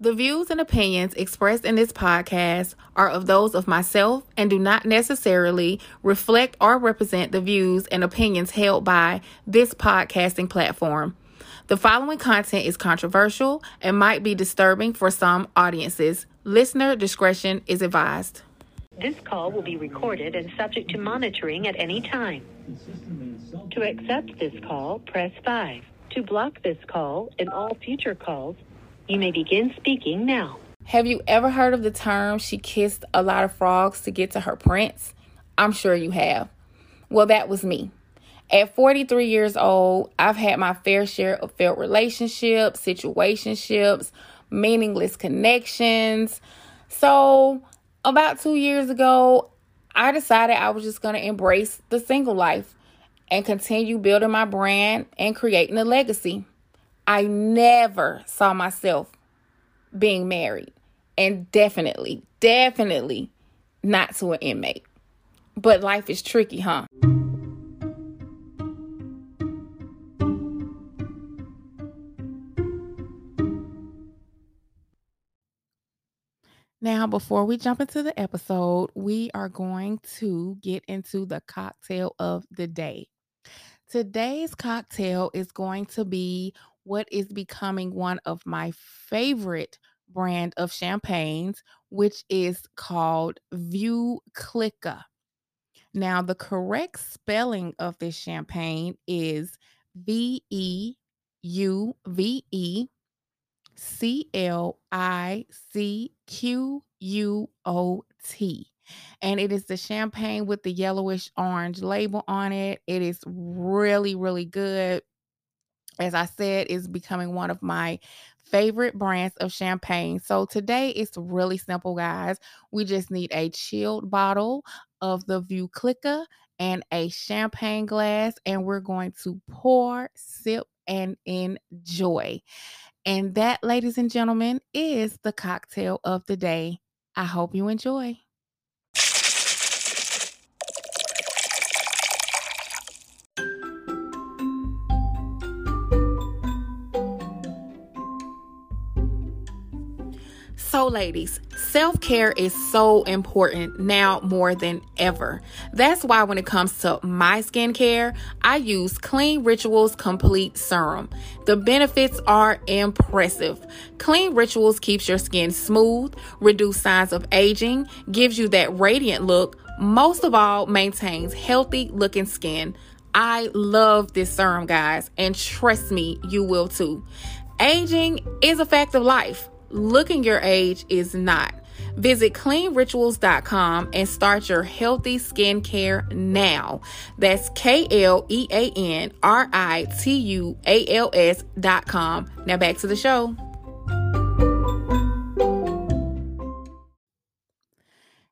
The views and opinions expressed in this podcast are of those of myself and do not necessarily reflect or represent the views and opinions held by this podcasting platform. The following content is controversial and might be disturbing for some audiences. Listener discretion is advised. This call will be recorded and subject to monitoring at any time. To accept this call, press 5. To block this call and all future calls, you may begin speaking now. Have you ever heard of the term she kissed a lot of frogs to get to her prince? I'm sure you have. Well, that was me. At 43 years old, I've had my fair share of failed relationships, situationships, meaningless connections. So, about two years ago, I decided I was just going to embrace the single life and continue building my brand and creating a legacy. I never saw myself being married, and definitely, definitely not to an inmate. But life is tricky, huh? Now, before we jump into the episode, we are going to get into the cocktail of the day. Today's cocktail is going to be what is becoming one of my favorite brand of champagnes, which is called Veuve Clicquot. Now, the correct spelling of this champagne is V E U V E C L I C Q U O T. And it is the champagne with the yellowish orange label on it. It is really, really good as I said, is becoming one of my favorite brands of champagne. So today it's really simple, guys. We just need a chilled bottle of the Veuve Clicquot and a champagne glass, and we're going to pour, sip, and enjoy. And that, ladies and gentlemen, is the cocktail of the day. I hope you enjoy. So, ladies, self care is so important now more than ever. That's why, when it comes to my skincare, I use Klean Rituals Complete Serum. The benefits are impressive. Klean Rituals keeps your skin smooth, reduce signs of aging, gives you that radiant look, most of all, maintains healthy looking skin. I love this serum, guys, and trust me, you will too. Aging is a fact of life looking your age is not. Visit kleanrituals.com and start your healthy skincare now. That's K L E A N R I T U A L S.com. Now back to the show.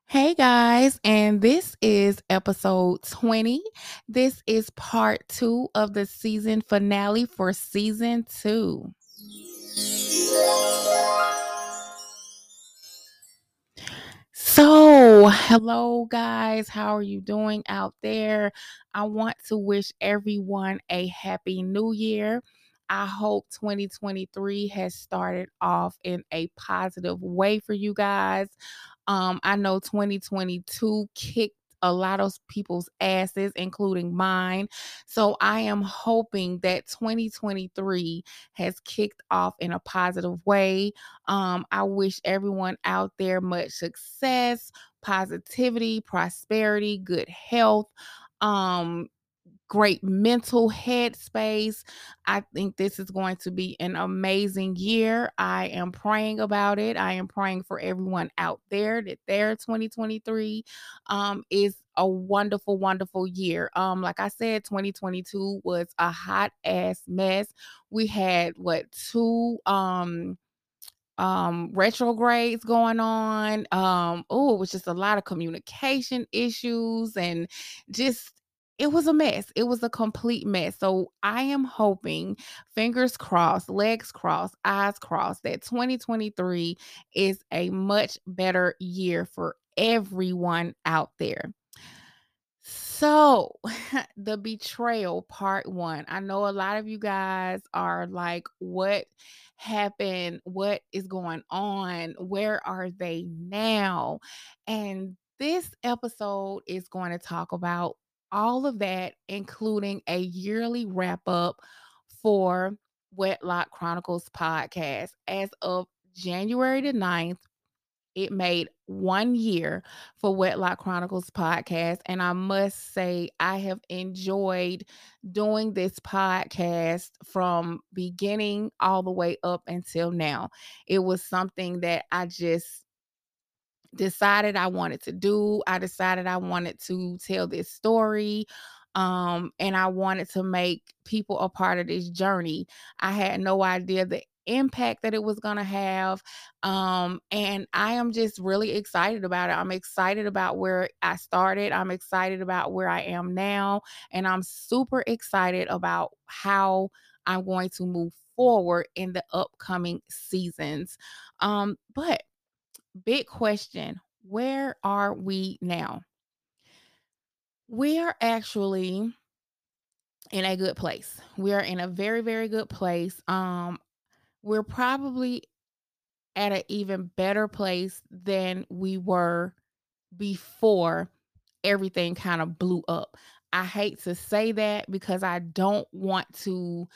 Hey guys, and this is episode 20. This is part two of the season finale for season two. So, hello guys, how are you doing out there? I want to wish everyone a happy new year. I hope 2023 has started off in a positive way for you guys. Um, I know 2022 kicked a lot of people's asses, including mine. So I am hoping that 2023 has kicked off in a positive way. Um, I wish everyone out there much success, positivity, prosperity, good health. Um, great mental headspace. I think this is going to be an amazing year. I am praying about it. I am praying for everyone out there that their 2023 um, is a wonderful, wonderful year. Um, like I said, 2022 was a hot ass mess. We had what two um um retrogrades going on um oh it was just a lot of communication issues and just it was a mess. It was a complete mess. So I am hoping, fingers crossed, legs crossed, eyes crossed, that 2023 is a much better year for everyone out there. So, the betrayal part one. I know a lot of you guys are like, what happened? What is going on? Where are they now? And this episode is going to talk about all of that, including a yearly wrap up for Wedlock Chronicles podcast. As of January the 9th, it made one year for Wedlock Chronicles podcast. And I must say, I have enjoyed doing this podcast from beginning all the way up until now. It was something that I just decided I wanted to do. I decided I wanted to tell this story. Um, and I wanted to make people a part of this journey. I had no idea the impact that it was going to have. Um, and I am just really excited about it. I'm excited about where I started. I'm excited about where I am now. And I'm super excited about how I'm going to move forward in the upcoming seasons. Um, but big question where are we now? We are actually in a good place. We are in a very, very good place. Um, we're probably at an even better place than we were before everything kind of blew up. I hate to say that because I don't want to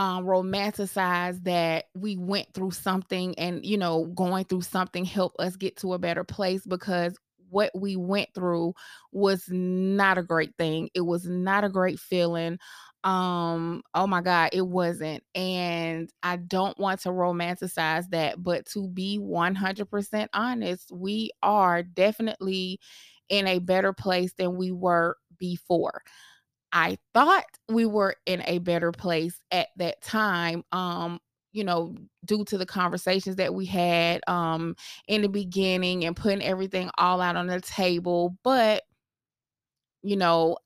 um, romanticize that we went through something and, you know, going through something helped us get to a better place because what we went through was not a great thing. It was not a great feeling. Um oh my god it wasn't. And i don't want to romanticize that but to be 100% honest we are definitely in a better place than we were before i thought we were in a better place at that time um you know due to the conversations that we had um in the beginning and putting everything all out on the table but you know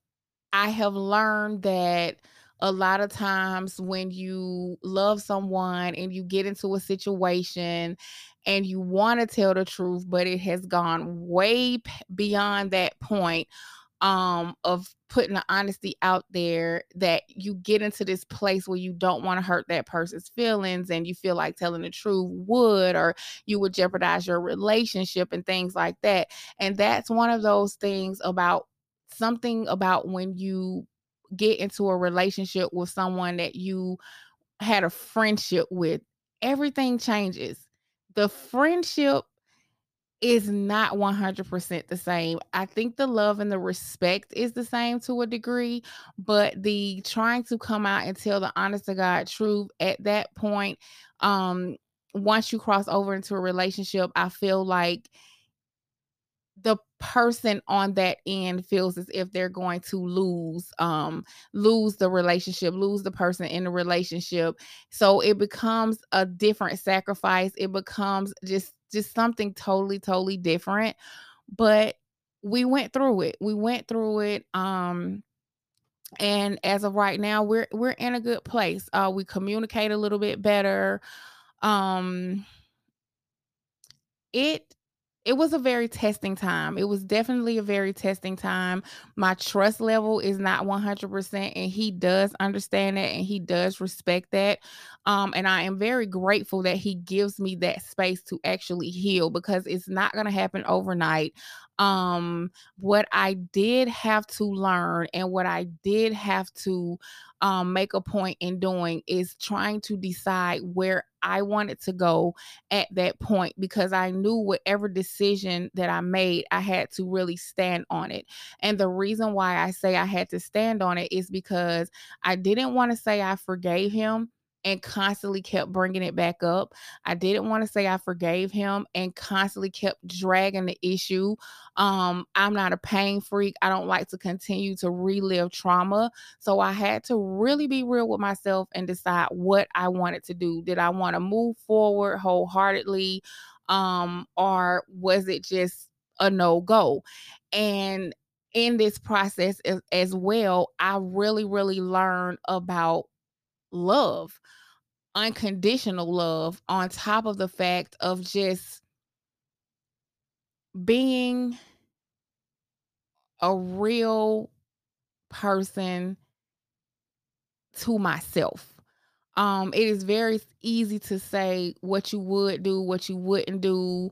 I have learned that a lot of times when you love someone and you get into a situation and you want to tell the truth, but it has gone way beyond that point um of putting the honesty out there that you get into this place where you don't want to hurt that person's feelings and you feel like telling the truth would or you would jeopardize your relationship and things like that and that's one of those things about something about when you get into a relationship with someone that you had a friendship with, everything changes. The friendship is not 100% the same. I think the love and the respect is the same to a degree, but the trying to come out and tell the honest to God truth at that point, um, once you cross over into a relationship, I feel like the person on that end feels as if they're going to lose um lose the relationship lose the person in the relationship so it becomes a different sacrifice it becomes just just something totally totally different but we went through it. We went through it um and as of right now we're we're in a good place. Uh we communicate a little bit better um it it was a very testing time. It was definitely a very testing time. My trust level is not 100%, and he does understand that and he does respect that. Um, and I am very grateful that he gives me that space to actually heal because it's not going to happen overnight. Um, what I did have to learn and what I did have to um, make a point in doing is trying to decide where I wanted to go at that point because I knew whatever decision that I made, I had to really stand on it. And the reason why I say I had to stand on it is because I didn't want to say I forgave him and constantly kept bringing it back up. I didn't want to say I forgave him and constantly kept dragging the issue. Um, I'm not a pain freak. I don't like to continue to relive trauma. So I had to really be real with myself and decide what I wanted to do. Did I want to move forward wholeheartedly? Um, or was it just a no go? And in this process as, as well, I really, really learned about love, unconditional love, on top of the fact of just being a real person to myself. Um, it is very easy to say what you would do, what you wouldn't do.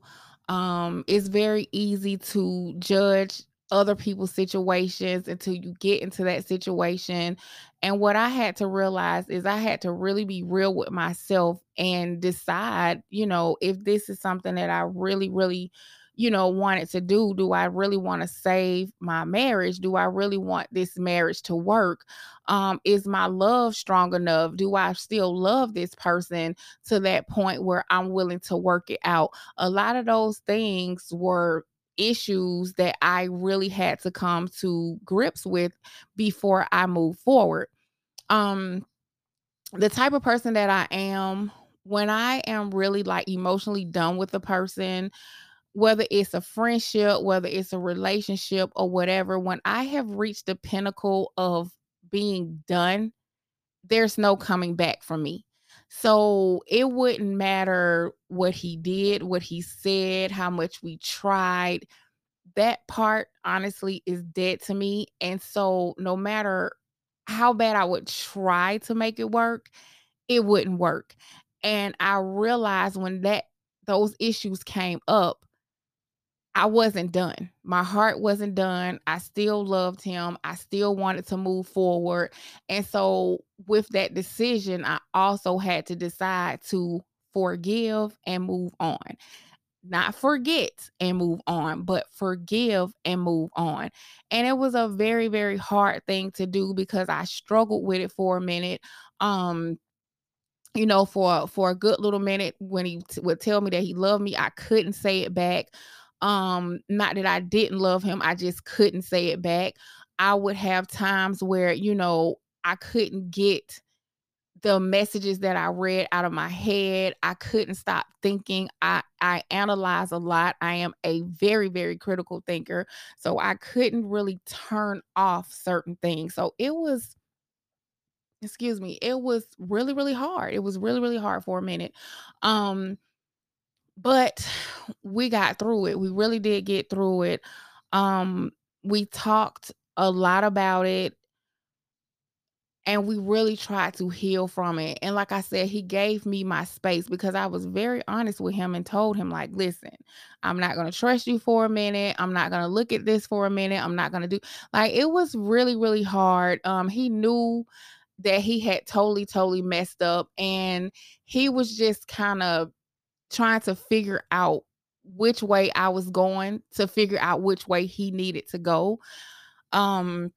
Um, it's very easy to judge other people's situations until you get into that situation. And what I had to realize is I had to really be real with myself and decide, you know, if this is something that I really, really you know, wanted to do. Do I really want to save my marriage? Do I really want this marriage to work? Um, is my love strong enough? Do I still love this person to that point where I'm willing to work it out? A lot of those things were issues that I really had to come to grips with before I move forward. Um, the type of person that I am, when I am really like emotionally done with a person, whether it's a friendship, whether it's a relationship or whatever, when I have reached the pinnacle of being done, there's no coming back for me. So it wouldn't matter what he did, what he said, how much we tried. That part, honestly, is dead to me. And so, no matter how bad I would try to make it work, it wouldn't work. And I realized when that those issues came up, I wasn't done. My heart wasn't done. I still loved him. I still wanted to move forward. And so, with that decision, I also had to decide to forgive and move on. Not forget and move on, but forgive and move on. And it was a very, very hard thing to do because I struggled with it for a minute. Um, you know, for for a good little minute when he t- would tell me that he loved me, I couldn't say it back um not that i didn't love him i just couldn't say it back. I would have times where you know i couldn't get the messages that i read out of my head i couldn't stop thinking i i analyze a lot i am a very very critical thinker so i couldn't really turn off certain things so it was excuse me it was really really hard it was really really hard for a minute. Um but we got through it. We really did get through it. Um, we talked a lot about it and we really tried to heal from it. And like I said, he gave me my space because I was very honest with him and told him, like, listen, I'm not going to trust you for a minute. I'm not going to look at this for a minute. I'm not going to do like it was really, really hard. Um, he knew that he had totally, totally messed up and he was just kind of trying to figure out which way I was going to figure out which way he needed to go. Um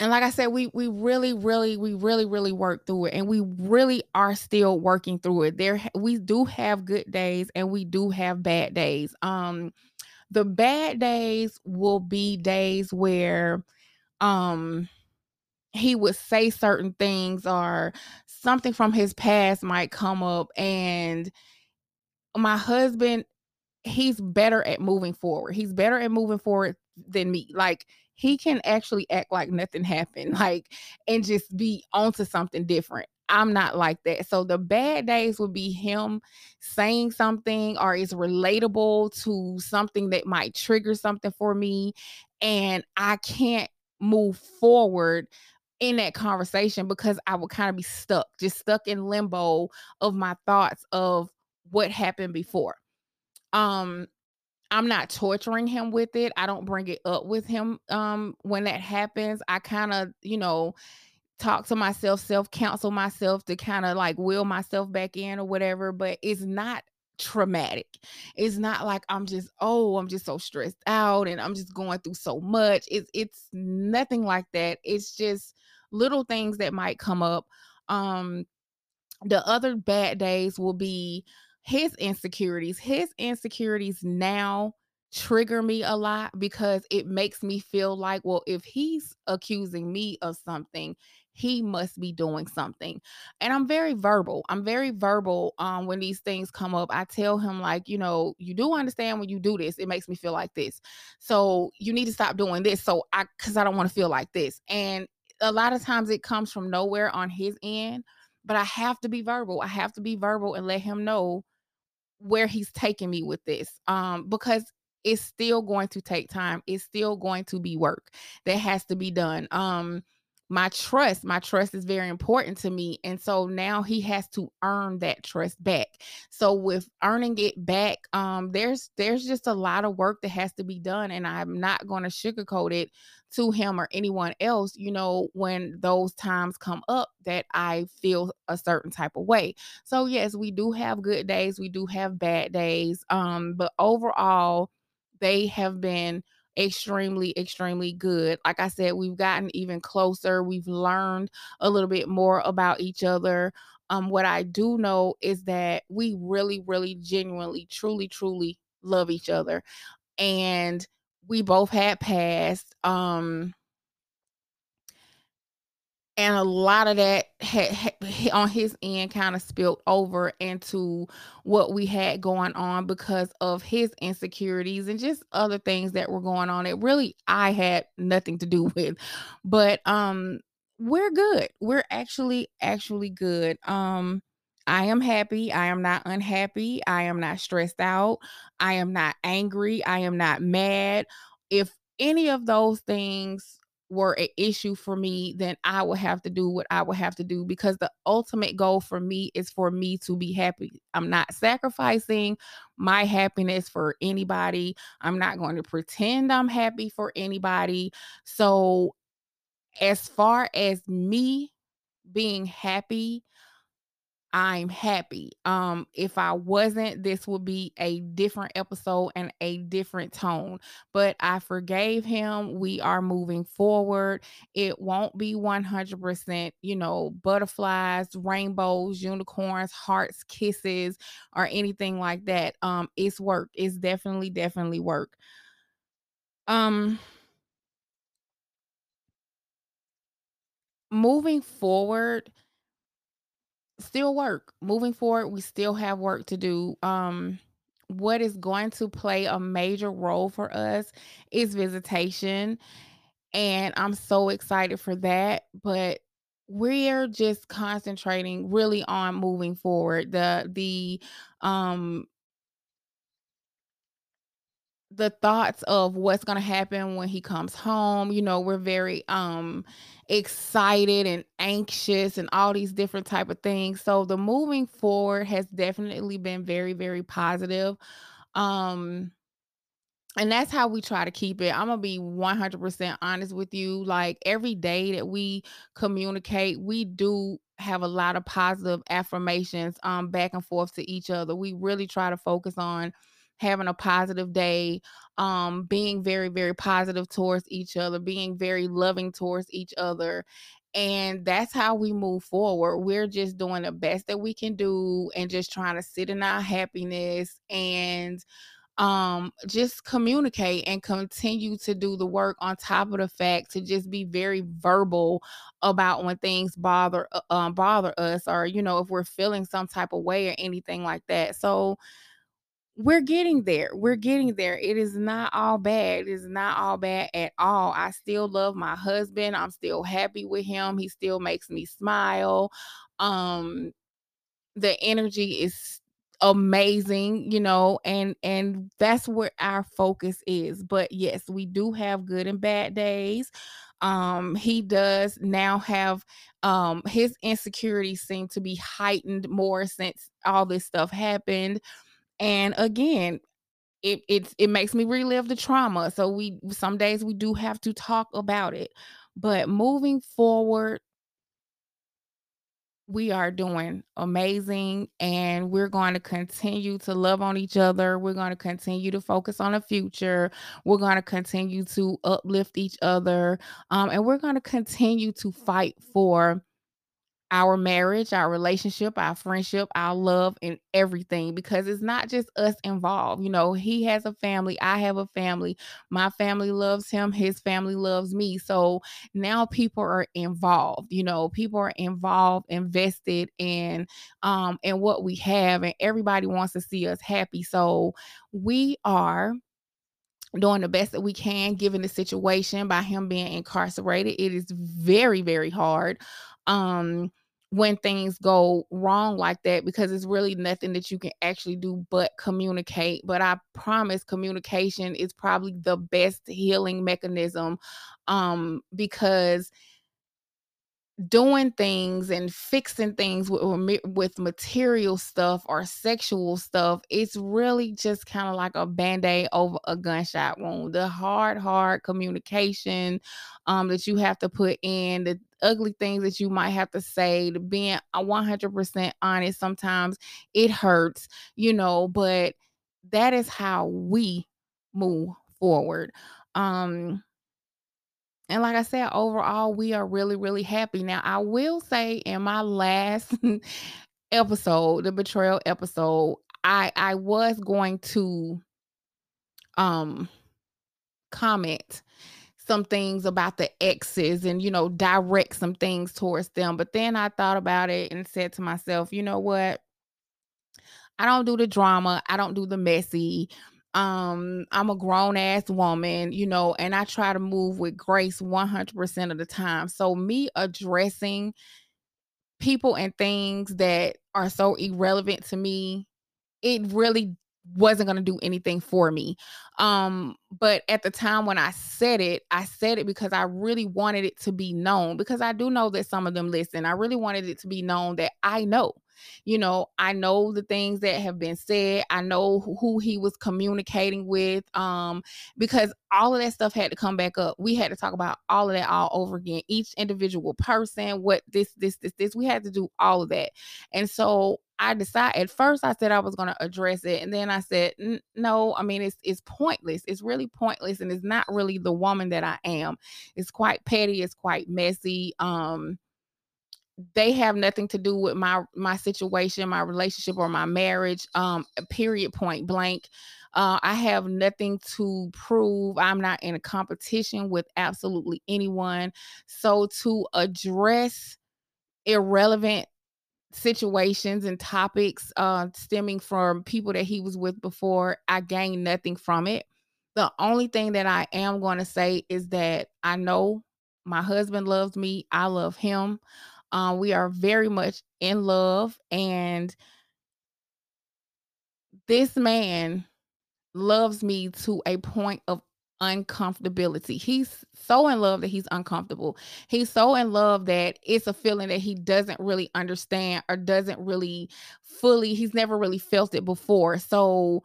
and like I said, we we really, really, we really, really worked through it, and we really are still working through it. There, we do have good days, and we do have bad days. Um, the bad days will be days where, um, he would say certain things, or something from his past might come up, and my husband, he's better at moving forward. He's better at moving forward than me. Like he can actually act like nothing happened, like and just be onto something different. I'm not like that. So the bad days would be him saying something or is relatable to something that might trigger something for me. And I can't move forward in that conversation because I would kind of be stuck, just stuck in limbo of my thoughts of what happened before. Um, I'm not torturing him with it. I don't bring it up with him um when that happens. I kind of, you know, talk to myself, self-counsel myself to kind of like will myself back in or whatever, but it's not traumatic. It's not like I'm just, oh, I'm just so stressed out and I'm just going through so much. It's it's nothing like that. It's just little things that might come up. Um the other bad days will be his insecurities. His insecurities now trigger me a lot because it makes me feel like, well, if he's accusing me of something, he must be doing something. And I'm very verbal. I'm very verbal um when these things come up. I tell him like, you know, you do understand when you do this, it makes me feel like this. So you need to stop doing this. So I cuz I don't want to feel like this. And a lot of times it comes from nowhere on his end, but I have to be verbal. I have to be verbal and let him know where he's taking me with this um because it's still going to take time it's still going to be work that has to be done um my trust my trust is very important to me and so now he has to earn that trust back. So with earning it back um there's there's just a lot of work that has to be done and i'm not going to sugarcoat it to him or anyone else you know when those times come up that i feel a certain type of way so yes we do have good days we do have bad days um but overall they have been extremely, extremely good. Like I said, we've gotten even closer. We've learned a little bit more about each other. Um, what I do know is that we really, really, genuinely, truly, truly love each other. And we both had passed. Um, and a lot of that had, had on his end kind of spilled over into what we had going on because of his insecurities and just other things that were going on it really i had nothing to do with but um we're good we're actually actually good um i am happy i am not unhappy i am not stressed out i am not angry i am not mad if any of those things were an issue for me, then I would have to do what I would have to do because the ultimate goal for me is for me to be happy. I'm not sacrificing my happiness for anybody. I'm not going to pretend I'm happy for anybody. So, as far as me being happy, I'm happy. Um, if I wasn't, this would be a different episode and a different tone. But I forgave him. We are moving forward. It won't be 100%, you know, butterflies, rainbows, unicorns, hearts, kisses, or anything like that. Um, it's work. It's definitely, definitely work. Um, moving forward still work. Moving forward, we still have work to do. Um, what is going to play a major role for us is visitation. And I'm so excited for that. But we're just concentrating really on moving forward. The the um the thoughts of what's going to happen when he comes home you know we're very um excited and anxious and all these different type of things so the moving forward has definitely been very very positive um and that's how we try to keep it. I'm gonna be 100% honest with you. Like every day that we communicate, we do have a lot of positive affirmations um back and forth to each other. We really try to focus on having a positive day, um, being very, very positive towards each other, being very loving towards each other. And that's how we move forward. We're just doing the best that we can do and just trying to sit in our happiness and um just communicate and continue to do the work on top of the fact to just be very verbal about when things bother uh, um bother us or you know if we're feeling some type of way or anything like that so we're getting there. We're getting there. It is not all bad. It is not all bad at all. I still love my husband. I'm still happy with him. He still makes me smile. Um the energy is amazing, you know, and and that's where our focus is. But yes, we do have good and bad days. Um he does now have um his insecurities seem to be heightened more since all this stuff happened and again, it it it makes me relive the trauma. So we some days we do have to talk about it. But moving forward, we are doing amazing and we're going to continue to love on each other. We're going to continue to focus on the future. We're going to continue to uplift each other. Um, and we're going to continue to fight for our marriage, our relationship, our friendship, our love, and everything because it's not just us involved. You know, he has a family, I have a family, my family loves him, his family loves me. So now people are involved, you know, people are involved, invested in um in what we have, and everybody wants to see us happy. So we are doing the best that we can given the situation by him being incarcerated it is very very hard um when things go wrong like that because it's really nothing that you can actually do but communicate but i promise communication is probably the best healing mechanism um because doing things and fixing things with, with material stuff or sexual stuff it's really just kind of like a band-aid over a gunshot wound. The hard hard communication um that you have to put in the ugly things that you might have to say to being 100% honest sometimes it hurts you know but that is how we move forward. Um and like I said, overall, we are really, really happy. Now, I will say in my last episode, the betrayal episode, I I was going to um comment some things about the exes and you know direct some things towards them. But then i thought about it and said to myself you know what? I don't do the drama. I don't do the messy um i'm a grown ass woman you know and i try to move with grace 100% of the time so me addressing people and things that are so irrelevant to me it really wasn't going to do anything for me. Um, but at the time when I said it, I said it because I really wanted it to be known because I do know that some of them listen. I really wanted it to be known that I know you know, I know the things that have been said. I know who he was communicating with. Um, because all of that stuff had to come back up. We had to talk about all of that all over again. Each individual person, what this, this, this, this. We had to do all of that. And so I decided at first I said I was going to address it and then I said no I mean it's it's pointless it's really pointless and it's not really the woman that I am it's quite petty it's quite messy um they have nothing to do with my my situation my relationship or my marriage um period point blank. Uh, i have nothing to prove. I'm not in a competition with absolutely anyone. So to address irrelevant situations and topics uh stemming from people that he was with before i gained nothing from it. The only thing that i am going to say is that i know my husband loves me. I love him um, we are very much in love, and this man loves me to a point of uncomfortability. He's so in love that he's uncomfortable. He's so in love that it's a feeling that he doesn't really understand or doesn't really fully, he's never really felt it before. So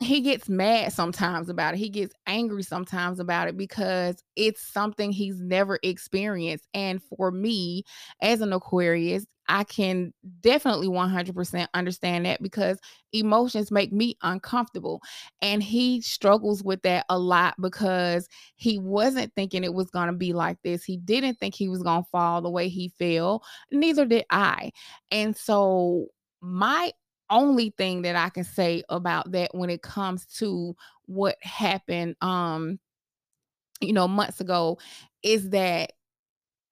he gets mad sometimes about it. He gets angry sometimes about it because it's something he's never experienced. And for me, as an Aquarius, I can definitely 100% understand that because emotions make me uncomfortable. And he struggles with that a lot because he wasn't thinking it was going to be like this. He didn't think he was going to fall the way he fell. Neither did I. And so my only thing that I can say about that when it comes to what happened um you know months ago is that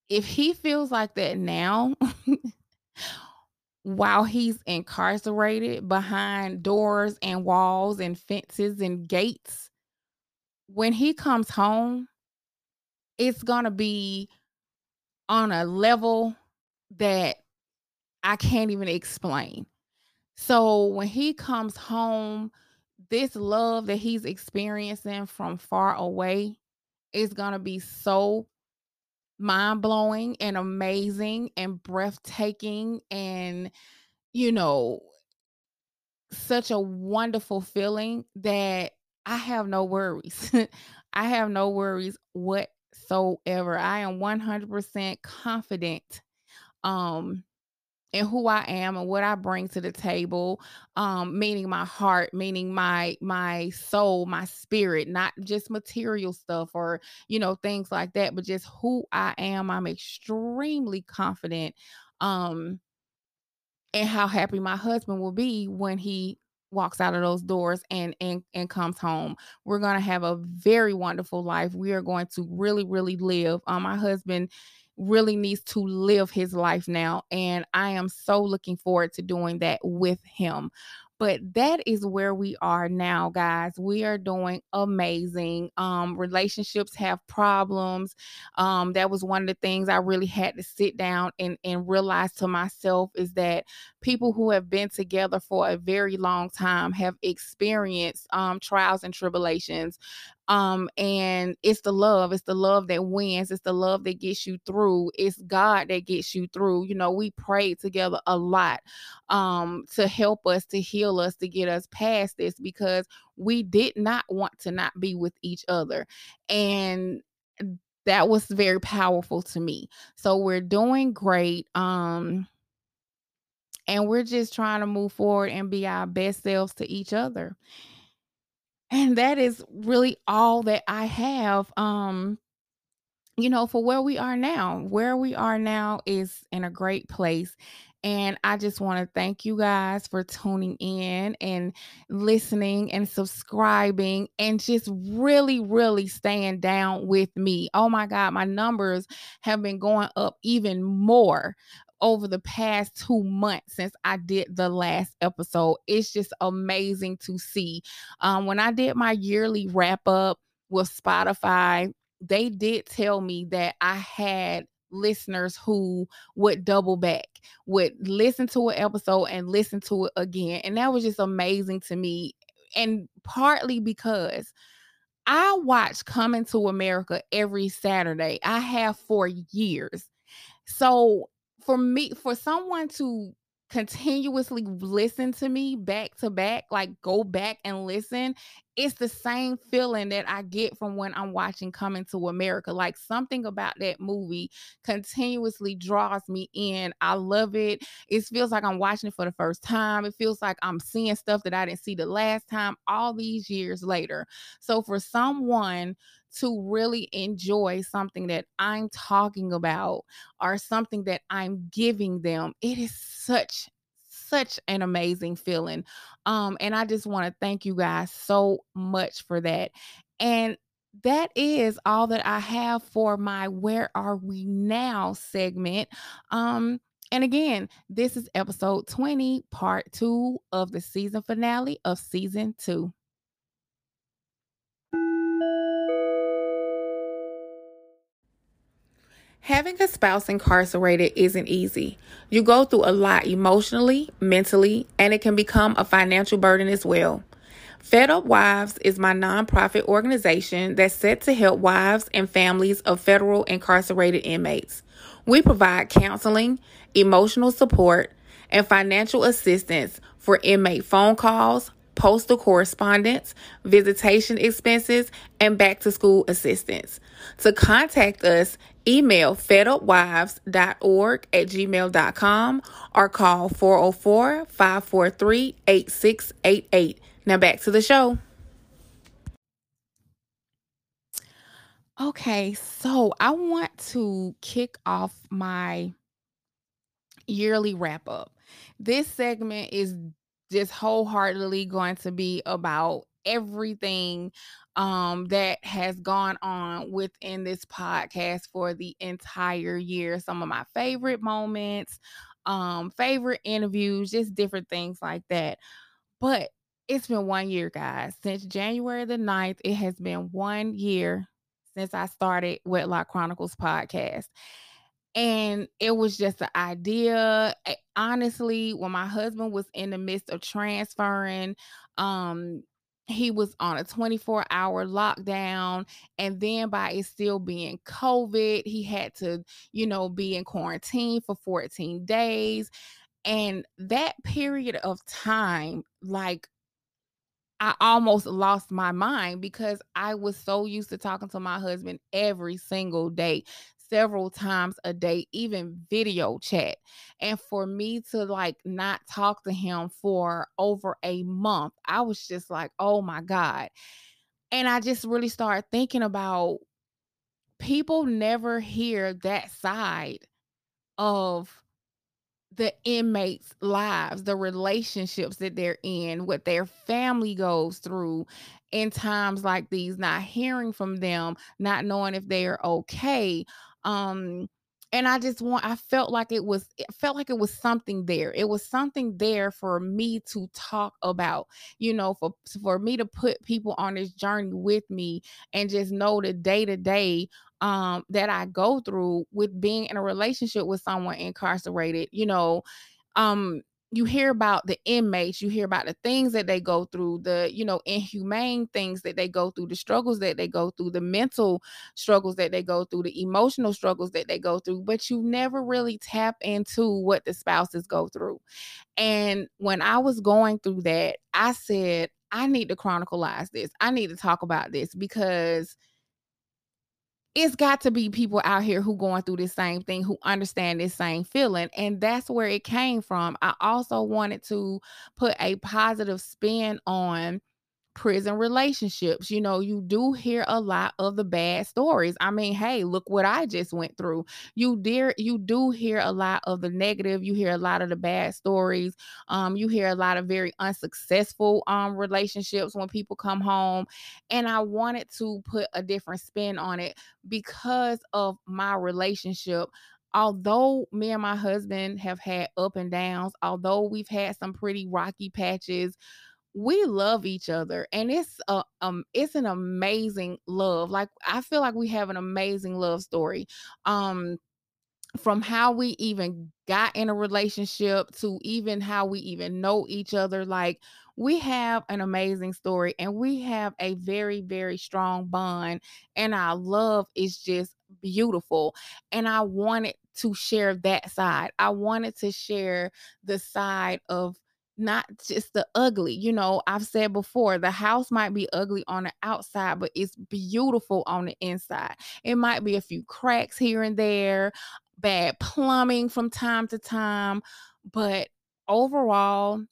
if he feels like that now while he's incarcerated behind doors and walls and fences and gates when he comes home it's going to be on a level that I can't even explain so when he comes home, this love that he's experiencing from far away is going to be so mind blowing and amazing and breathtaking and, you know, such a wonderful feeling that I have no worries. I have no worries whatsoever. I am 100% confident um and who I am and what I bring to the table, um, meaning my heart, meaning my my soul, my spirit, not just material stuff or you know things like that, but just who I am. I'm extremely confident um and how happy my husband will be when he walks out of those doors and and and comes home. We're going to have a very wonderful life. We are going to really really live. Um my husband really needs to live his life now. And I am so looking forward to doing that with him. But that is where we are now, guys. We are doing amazing. Um, relationships have problems. Um, that was one of the things I really had to sit down and, and realize to myself is that people who have been together for a very long time have experienced um, trials and tribulations um and it's the love it's the love that wins it's the love that gets you through it's god that gets you through you know we prayed together a lot um to help us to heal us to get us past this because we did not want to not be with each other and that was very powerful to me. So we're doing great um and we're just trying to move forward and be our best selves to each other and that is really all that I have um you know for where we are now where we are now is in a great place and I just want to thank you guys for tuning in and listening and subscribing and just really, really staying down with me. Oh my God, my numbers have been going up even more over the past two months since I did the last episode. It's just amazing to see. Um, when I did my yearly wrap up with Spotify, they did tell me that I had listeners who would double back, would listen to an episode and listen to it again. And that was just amazing to me. And partly because I watch Coming to America every Saturday. I have for years. So for me, for someone to continuously listen to me back to back, like go back and listen, it's the same feeling that I get from when I'm watching Coming to America. Like something about that movie continuously draws me in. I love it. It feels like I'm watching it for the first time. It feels like I'm seeing stuff that I didn't see the last time all these years later. So for someone to really enjoy something that I'm talking about or something that I'm giving them, it is such such an amazing feeling. Um and I just want to thank you guys so much for that. And that is all that I have for my Where Are We Now segment. Um and again, this is episode 20, part 2 of the season finale of season 2. Having a spouse incarcerated isn't easy. You go through a lot emotionally, mentally, and it can become a financial burden as well. Fed Up Wives is my nonprofit organization that's set to help wives and families of federal incarcerated inmates. We provide counseling, emotional support, and financial assistance for inmate phone calls, postal correspondence, visitation expenses, and back to school assistance. To contact us, email fedupwives.org at gmail.com or call 404 543 8688. Now back to the show. Okay, so I want to kick off my yearly wrap up. This segment is just wholeheartedly going to be about everything um that has gone on within this podcast for the entire year some of my favorite moments um favorite interviews just different things like that. But it's been one year guys. Since january the 9th it has been one year since i started Wedlock chronicles podcast. And it was just an idea. Honestly when my husband was in the midst of transferring um he was on a 24 hour lockdown and then by it still being covid he had to you know be in quarantine for 14 days and that period of time like I almost lost my mind because I was so used to talking to my husband every single day several times a day, even video chat. And for me to like not talk to him for over a month, I was just like, oh my God. And I just really started thinking about people never hear that side of the inmates' lives, the relationships that they're in, what their family goes through in times like these, not hearing from them, not knowing if they are okay um and i just want i felt like it was it felt like it was something there. It was something there for me to talk about you know for for me to put people on this journey with me and just know the day to day um that i go through with being in a relationship with someone incarcerated you know um you hear about the inmates, you hear about the things that they go through, the, you know, inhumane things that they go through, the struggles that they go through, the mental struggles that they go through, the emotional struggles that they go through, but you never really tap into what the spouses go through. And when I was going through that, I said, I need to chronicleize this. I need to talk about this because it's got to be people out here who going through this same thing who understand this same feeling and that's where it came from. I also wanted to put a positive spin on prison relationships. You know, you do hear a lot of the bad stories. I mean, hey, look what I just went through. You dear you do hear a lot of the negative, you hear a lot of the bad stories. Um you hear a lot of very unsuccessful um relationships when people come home, and I wanted to put a different spin on it because of my relationship although me and my husband have had up and downs, although we've had some pretty rocky patches, we love each other and it's a um it's an amazing love like i feel like we have an amazing love story um from how we even got in a relationship to even how we even know each other like we have an amazing story and we have a very very strong bond and our love is just beautiful and i wanted to share that side i wanted to share the side of not just the ugly. You know, I've said before, the house might be ugly on the outside, but it's beautiful on the inside. It might be a few cracks here and there, bad plumbing from time to time, but overall,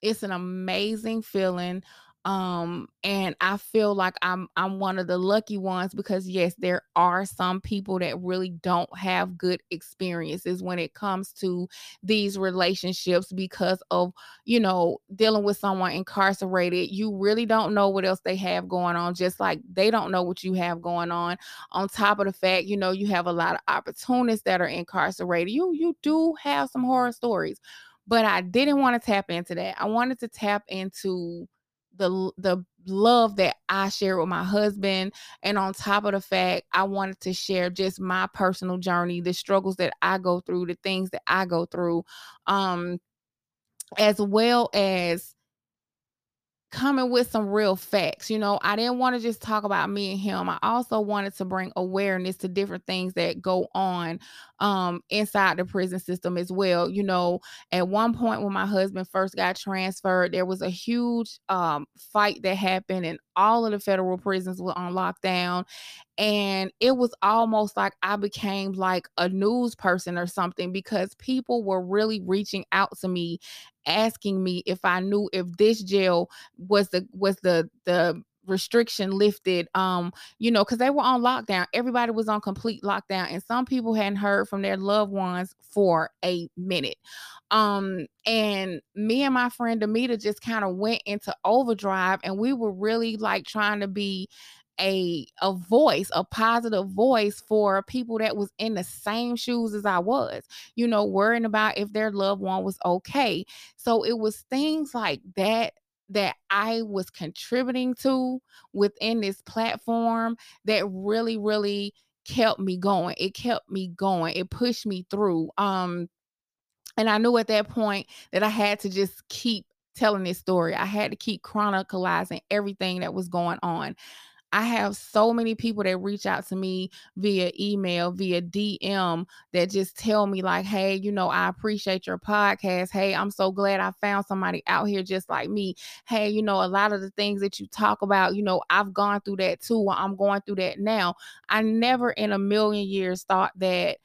it's an amazing feeling um and i feel like i'm i'm one of the lucky ones because yes there are some people that really don't have good experiences when it comes to these relationships because of you know dealing with someone incarcerated. You really don't know what else they have going on just like they don't know what you have going on. On top of the fact you know you have a lot of opportunists that are incarcerated. You you do have some horror stories but i didn't want to tap into that. I wanted to tap into the the love that I share with my husband and on top of the fact I wanted to share just my personal journey the struggles that I go through the things that I go through um as well as coming with some real facts. You know, I didn't want to just talk about me and him. I also wanted to bring awareness to different things that go on um inside the prison system as well. You know, at one point when my husband first got transferred, there was a huge um fight that happened and all of the federal prisons were on lockdown and it was almost like I became like a news person or something because people were really reaching out to me asking me if I knew if this jail was the was the the restriction lifted um you know because they were on lockdown. Everybody was on complete lockdown and some people hadn't heard from their loved ones for a minute. Um and me and my friend Amita just kind of went into overdrive and we were really like trying to be a a voice, a positive voice for people that was in the same shoes as I was, you know, worrying about if their loved one was okay. So it was things like that that I was contributing to within this platform that really really kept me going. It kept me going. It pushed me through. Um and I knew at that point that I had to just keep telling this story. I had to keep chronicalizing everything that was going on. I have so many people that reach out to me via email, via DM that just tell me, like, hey, you know, I appreciate your podcast. Hey, I'm so glad I found somebody out here just like me. Hey, you know, a lot of the things that you talk about, you know, I've gone through that too. I'm going through that now. I never in a million years thought that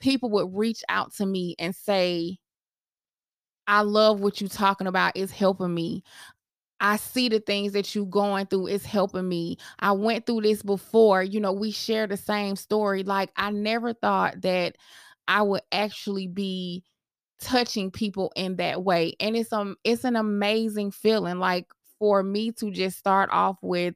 people would reach out to me and say, I love what you're talking about. It's helping me. I see the things that you're going through is helping me. I went through this before. You know, we share the same story. Like I never thought that I would actually be touching people in that way. And it's um it's an amazing feeling like for me to just start off with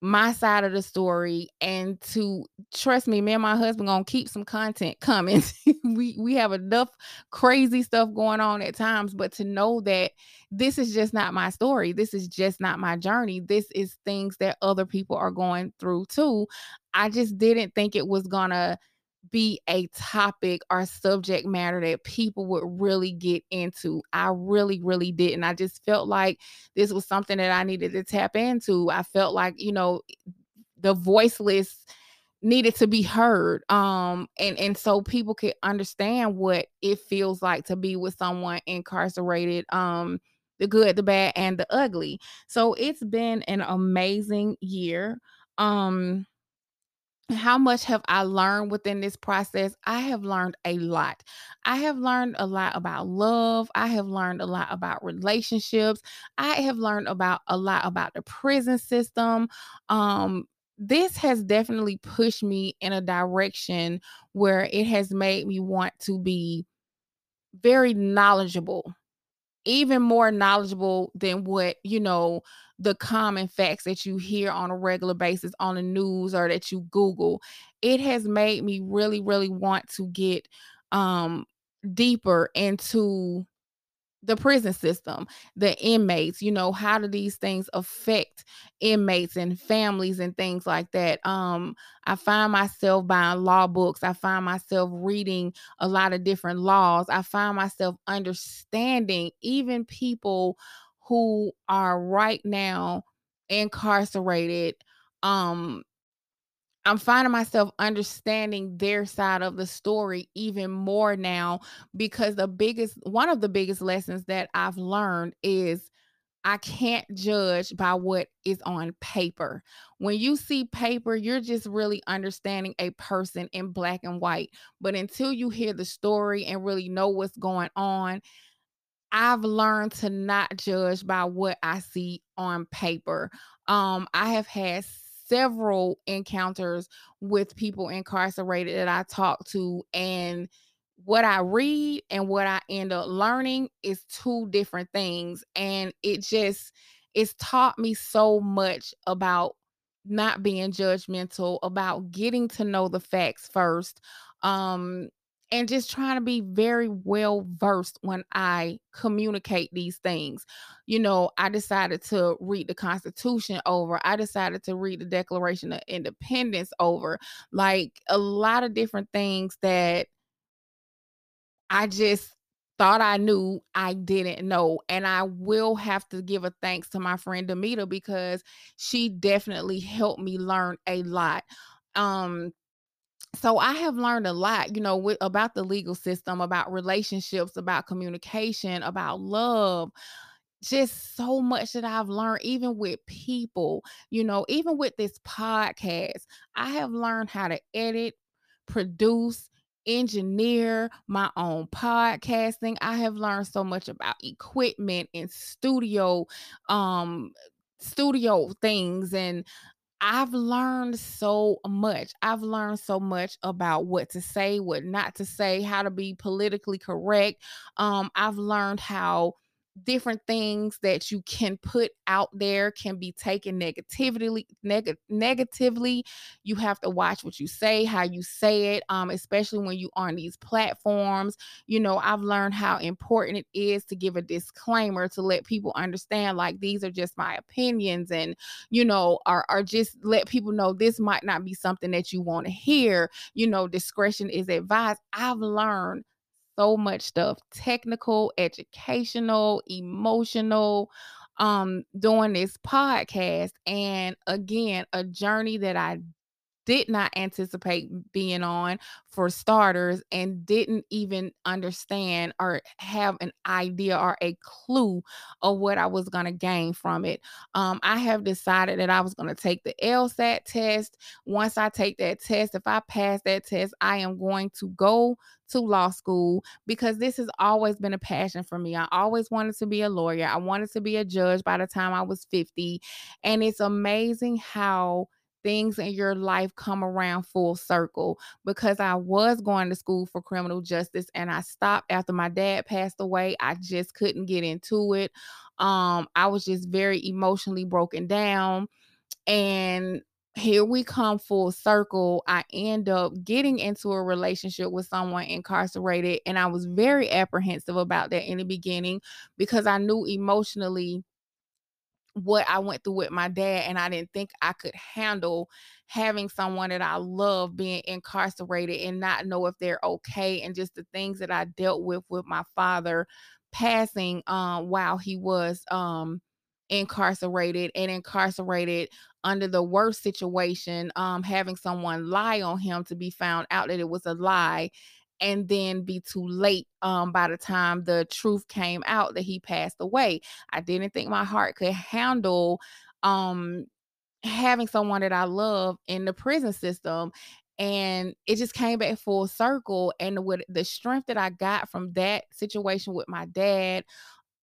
my side of the story and to trust me me and my husband gonna keep some content coming. We we have enough crazy stuff going on at times but to know that this is just not my story this is just not my journey this is things that other people are going through too i just didn't think it was gonna be a topic or subject matter that people would really get into. I really, really didn't. I just felt like this was something that I needed to tap into. I felt like, you know, the voiceless needed to be heard um and and so people could understand what it feels like to be with someone incarcerated um the good the bad and the ugly so it's been an amazing year um how much have I learned within this process? I have learned a lot. I have learned a lot about love. I have learned a lot about relationships. I have learned about a lot about the prison system. Um, this has definitely pushed me in a direction where it has made me want to be very knowledgeable even more knowledgeable than what you know the common facts that you hear on a regular basis on the news or that you google it has made me really really want to get um deeper into the prison system, the inmates, you know, how do these things affect inmates and families and things like that? Um, I find myself buying law books. I find myself reading a lot of different laws. I find myself understanding even people who are right now incarcerated um I'm finding myself understanding their side of the story even more now because the biggest one of the biggest lessons that I've learned is I can't judge by what is on paper. When you see paper, you're just really understanding a person in black and white. But until you hear the story and really know what's going on, I've learned to not judge by what I see on paper. Um, I have had several encounters with people incarcerated that I talk to and what I read and what I end up learning is two different things and it just it's taught me so much about not being judgmental about getting to know the facts first um and just trying to be very well versed when I communicate these things. You know, I decided to read the Constitution over, I decided to read the Declaration of Independence over, like a lot of different things that I just thought I knew I didn't know. And I will have to give a thanks to my friend Demita because she definitely helped me learn a lot. Um, so I have learned a lot, you know, with, about the legal system, about relationships, about communication, about love. Just so much that I've learned, even with people, you know, even with this podcast, I have learned how to edit, produce, engineer my own podcasting. I have learned so much about equipment and studio um studio things and I've learned so much. I've learned so much about what to say, what not to say, how to be politically correct. Um, I've learned how different things that you can put out there can be taken negatively neg- negatively. You have to watch what you say how you say it um especially when you are on these platforms. You know i've learned how important it is to give a disclaimer to let people understand like these are just my opinions and you know or, or just let people know this might not be something that you want to hear. You know discretion is advised. I've learned so much stuff technical, educational, emotional um doing this podcast and again a journey that I did not anticipate being on for starters and didn't even understand or have an idea or a clue of what I was going to gain from it. Um, I have decided that I was going to take the LSAT test. Once I take that test, if I pass that test, I am going to go to law school because this has always been a passion for me. I always wanted to be a lawyer. I wanted to be a judge by the time I was 50. And it's amazing how things in your life come around full circle because I was going to school for criminal justice and I stopped after my dad passed away. I just couldn't get into it. Um, I was just very emotionally broken down. And here we come full circle. I end up getting into a relationship with someone incarcerated. And I was very apprehensive about that in the beginning because I knew emotionally what I went through with my dad, and I didn't think I could handle having someone that I love being incarcerated and not know if they're okay, and just the things that I dealt with with my father passing um, while he was um, incarcerated and incarcerated under the worst situation, um, having someone lie on him to be found out that it was a lie and then be too late um, by the time the truth came out that he passed away. I didn't think my heart could handle um, having someone that I love in the prison system. And it just came back full circle. And with the strength that I got from that situation with my dad,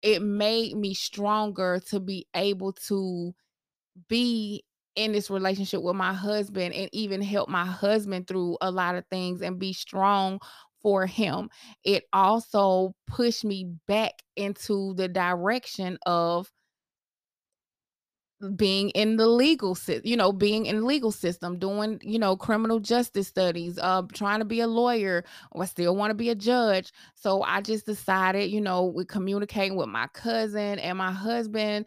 it made me stronger to be able to be in this relationship with my husband and even help my husband through a lot of things and be strong for him. It also pushed me back into the direction of being in the legal system, you know, being in the legal system, doing, you know, criminal justice studies, uh, trying to be a lawyer, I still want to be a judge. So I just decided, you know, with communicating with my cousin and my husband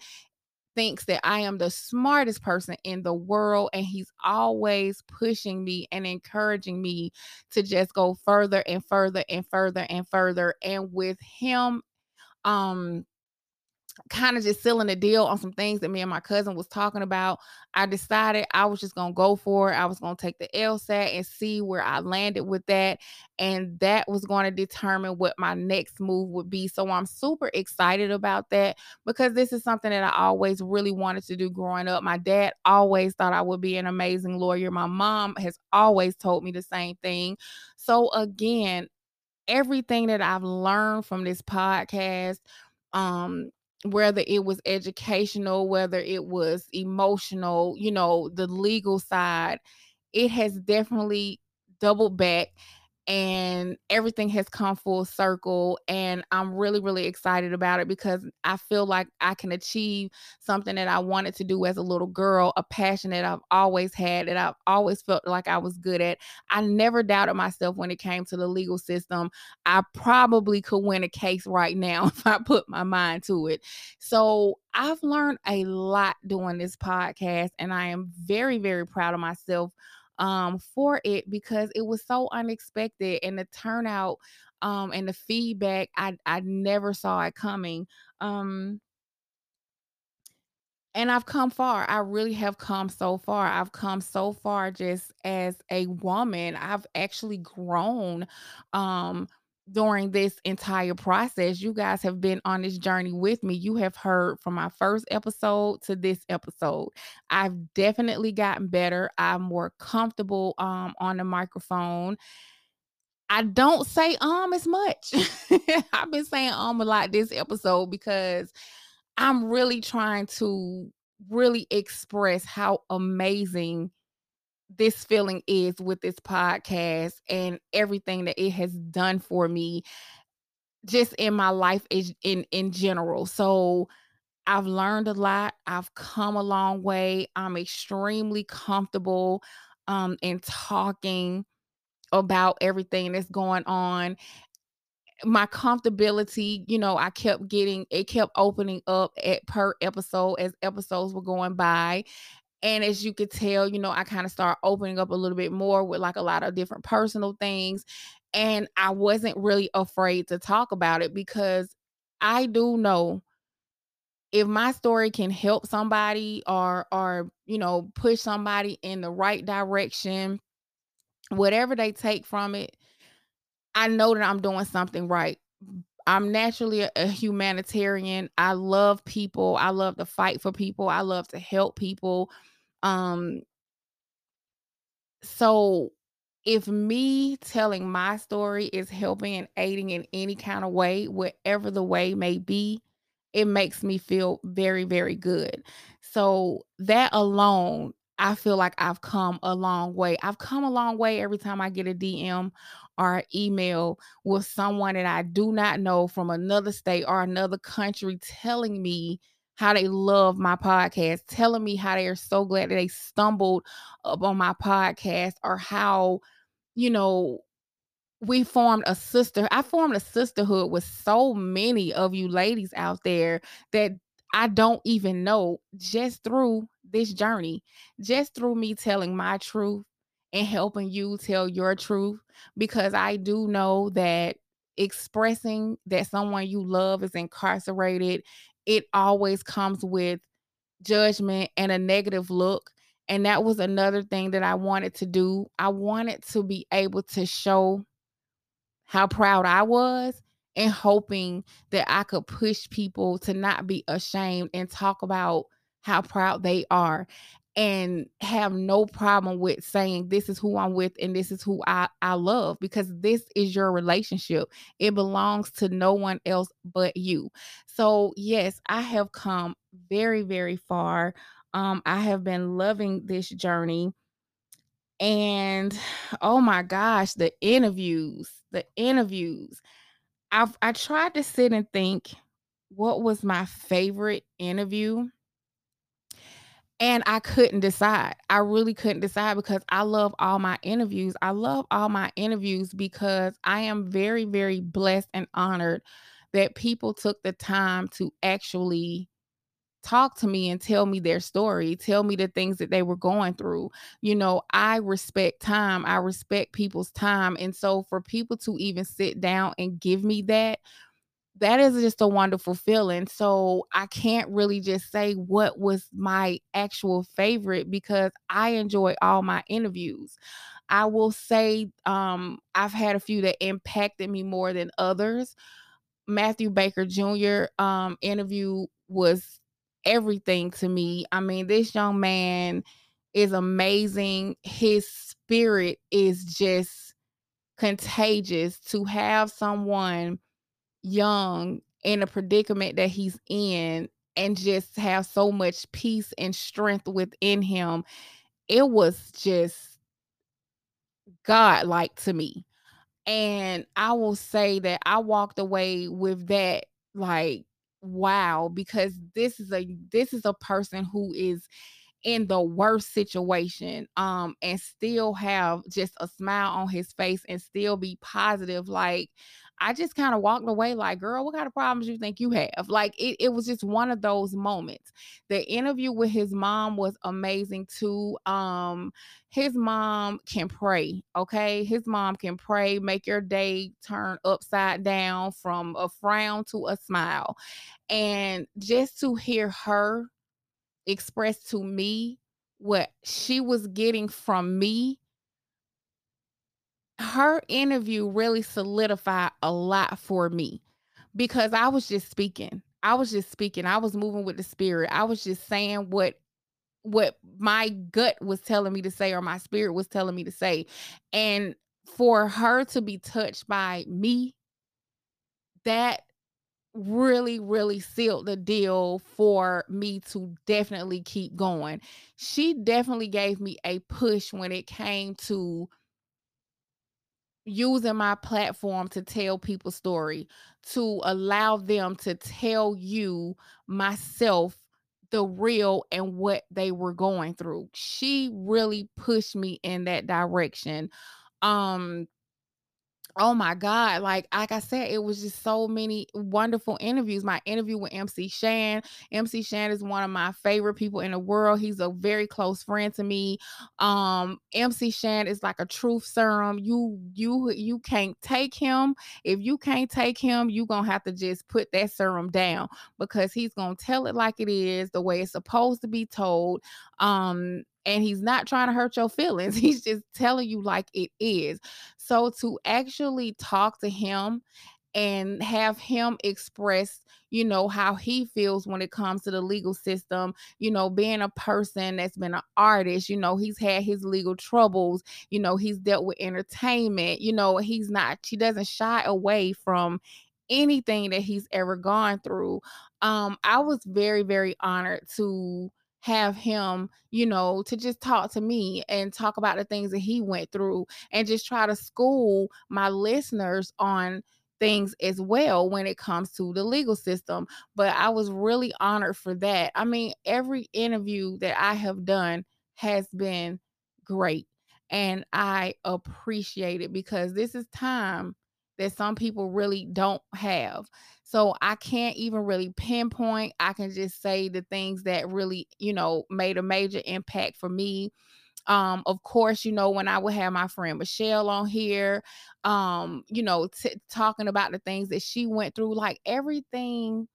thinks that I am the smartest person in the world and he's always pushing me and encouraging me to just go further and further and further and further and with him um kind of just sealing a deal on some things that me and my cousin was talking about. I decided I was just gonna go for it. I was gonna take the LSAT and see where I landed with that, and that was going to determine what my next move would be. So I'm super excited about that because this is something that I always really wanted to do growing up. My dad always thought I would be an amazing lawyer. My mom has always told me the same thing. So again, everything that I've learned from this podcast um whether it was educational, whether it was emotional, you know, the legal side, it has definitely doubled back and everything has come full circle and i'm really really excited about it because i feel like i can achieve something that i wanted to do as a little girl a passion that i've always had that i've always felt like i was good at. I never doubted myself when it came to the legal system. I probably could win a case right now if i put my mind to it. So i've learned a lot doing this podcast and i am very very proud of myself um, for it because it was so unexpected and the turnout um, and the feedback I I never saw it coming. Um, and I've come far. I really have come so far. I've come so far just as a woman. I've actually grown um during this entire process. You guys have been on this journey with me. You have heard from my first episode to this episode. I've definitely gotten better. I'm more comfortable um on the microphone. I don't say um as much. I've been saying um a lot this episode because I'm really trying to really express how amazing this feeling is with this podcast and everything that it has done for me just in my life is in in general. So I've learned a lot. I've come a long way. I'm extremely comfortable um in talking about everything that's going on my comfortability, you know, I kept getting it kept opening up at per episode as episodes were going by. And as you could tell, you know, I kind of start opening up a little bit more with like a lot of different personal things. And I wasn't really afraid to talk about it because I do know if my story can help somebody or or you know push somebody in the right direction whatever they take from it I know that I'm doing something right. I'm naturally a, humanitarian. I love people. I love to fight for people. I love to help people. Um so if me telling my story is helping and aiding in any kind of way, whatever the way may be, it makes me feel very very good. So that alone I feel like I've come a long way. I've come a long way every time I get a DM or email with someone that I do not know from another state or another country telling me how they love my podcast, telling me how they are so glad that they stumbled up on my podcast or how, you know, we formed a sister. I formed a sisterhood with so many of you ladies out there that I don't even know just through this journey, just through me telling my truth and helping you tell your truth, because I do know that expressing that someone you love is incarcerated, it always comes with judgment and a negative look. And that was another thing that I wanted to do. I wanted to be able to show how proud I was and hoping that I could push people to not be ashamed and talk about how proud they are and have no problem with saying this is who I'm with and this is who I, I love because this is your relationship. It belongs to no one else but you. So, yes, I have come very, very far. Um, I have been loving this journey. And oh my gosh, the interviews, the interviews. I've I tried to sit and think what was my favorite interview and I couldn't decide. I really couldn't decide because I love all my interviews. I love all my interviews because I am very, very blessed and honored that people took the time to actually talk to me and tell me their story, tell me the things that they were going through. You know, I respect time, I respect people's time. And so for people to even sit down and give me that that is just a wonderful feeling. So I can't really just say what was my actual favorite because I enjoy all my interviews. I will say um, I've had a few that impacted me more than others. Mathew Baker Jr. Um, interview was everything to me. I mean, this young man is amazing. His spirit is just contagious to have someone young in a predicament that he's in and just have so much peace and strength within him. It was just God like to me. And I will say that I walked away with that like wow because this is a this is a person who is in the worst situation um and still have just a smile on his face and still be positive like I just kind of walked away like, girl, what kind of problems you think you have? Like it, it was just one of those moments. The interview with his mom was amazing too. Um, his mom can pray, okay? His mom can pray, make your day turn upside down from a frown to a smile. And just to hear her express to me what she was getting from me her interview really solidified a lot for me because I was just speaking. I was just speaking. I was moving with the spirit. I was just saying what what my gut was telling me to say or my spirit was telling me to say. And for her to be touched by me, that really, really sealed the deal for me to definitely keep going. She definitely gave me a push when it came to using my platform to tell people's story, to allow them to tell you myself the real and what they were going through. She really pushed me in that direction. Um Oh my God. Like, like I said, it was just so many wonderful interviews. My interview with MC Shan. MC Shan is one of my favorite people in the world. He's a very close friend to me. Um, MC Shan is like a truth serum. You you you can't take him. If you can't take him, you're gonna have to just put that serum down because he's gonna tell it like it is, the way it's supposed to be told. Um, and he's not trying to hurt your feelings. He's just telling you like it is. So to actually talk to him and have him express, you know, how he feels when it comes to the legal system, you know, being a person that's been an artist, you know, he's had his legal troubles, you know, he's dealt with entertainment, you know, he's not, he doesn't shy away from anything that he's ever gone through. Um, I was very, very honored to have him, you know, to just talk to me and talk about the things that he went through and just try to school my listeners on things as well when it comes to the legal system. But I was really honored for that. I mean, every interview that I have done has been great. And I appreciate it because this is time that some people really don't have. So I can't even really pinpoint. I can just say the things that really, you know, made a major impact for me. Um, of course, you know, when I would have my friend Michelle on here, um, you know, t- talking about the things that she went through, like everything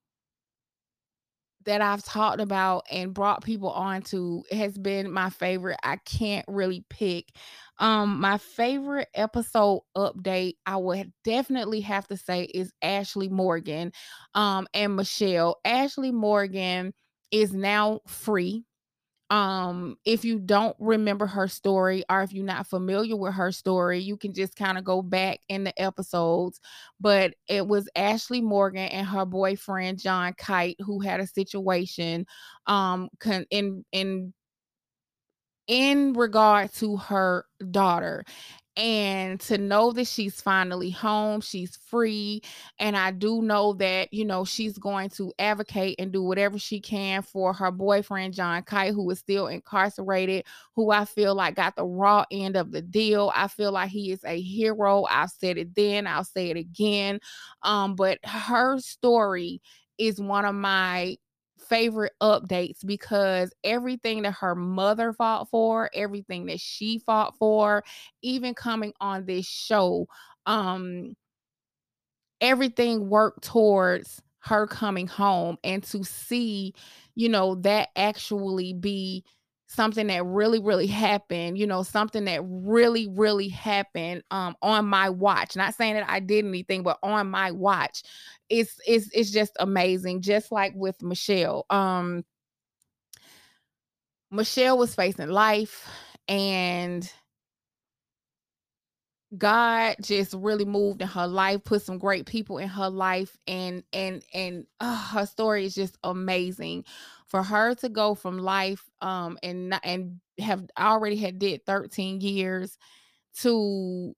that I've talked about and brought people on to has been my favorite. I can't really pick. Um, my favorite episode update, I would definitely have to say is Ashley Morgan um and Michelle. Ashley Morgan is now free um if you don't remember her story or if you're not familiar with her story you can just kind of go back in the episodes but it was ashley morgan and her boyfriend john kite who had a situation um con- in in in regard to her daughter and to know that she's finally home, she's free. And I do know that, you know, she's going to advocate and do whatever she can for her boyfriend, John Kite, who is still incarcerated, who I feel like got the raw end of the deal. I feel like he is a hero. I've said it then, I'll say it again. Um, but her story is one of my favorite updates because everything that her mother fought for, everything that she fought for, even coming on this show, um, everything worked towards her coming home and to see, you know, that actually be something that really really happened you know something that really really happened um on my watch. Not saying that i did anything but on my watch. It's it's it's just amazing just like with michelle um michelle was facing life and God just really moved in her life, put some great people in her life, and and and uh, her story is just amazing. For her to go from life, um, and and have already had did 13 years to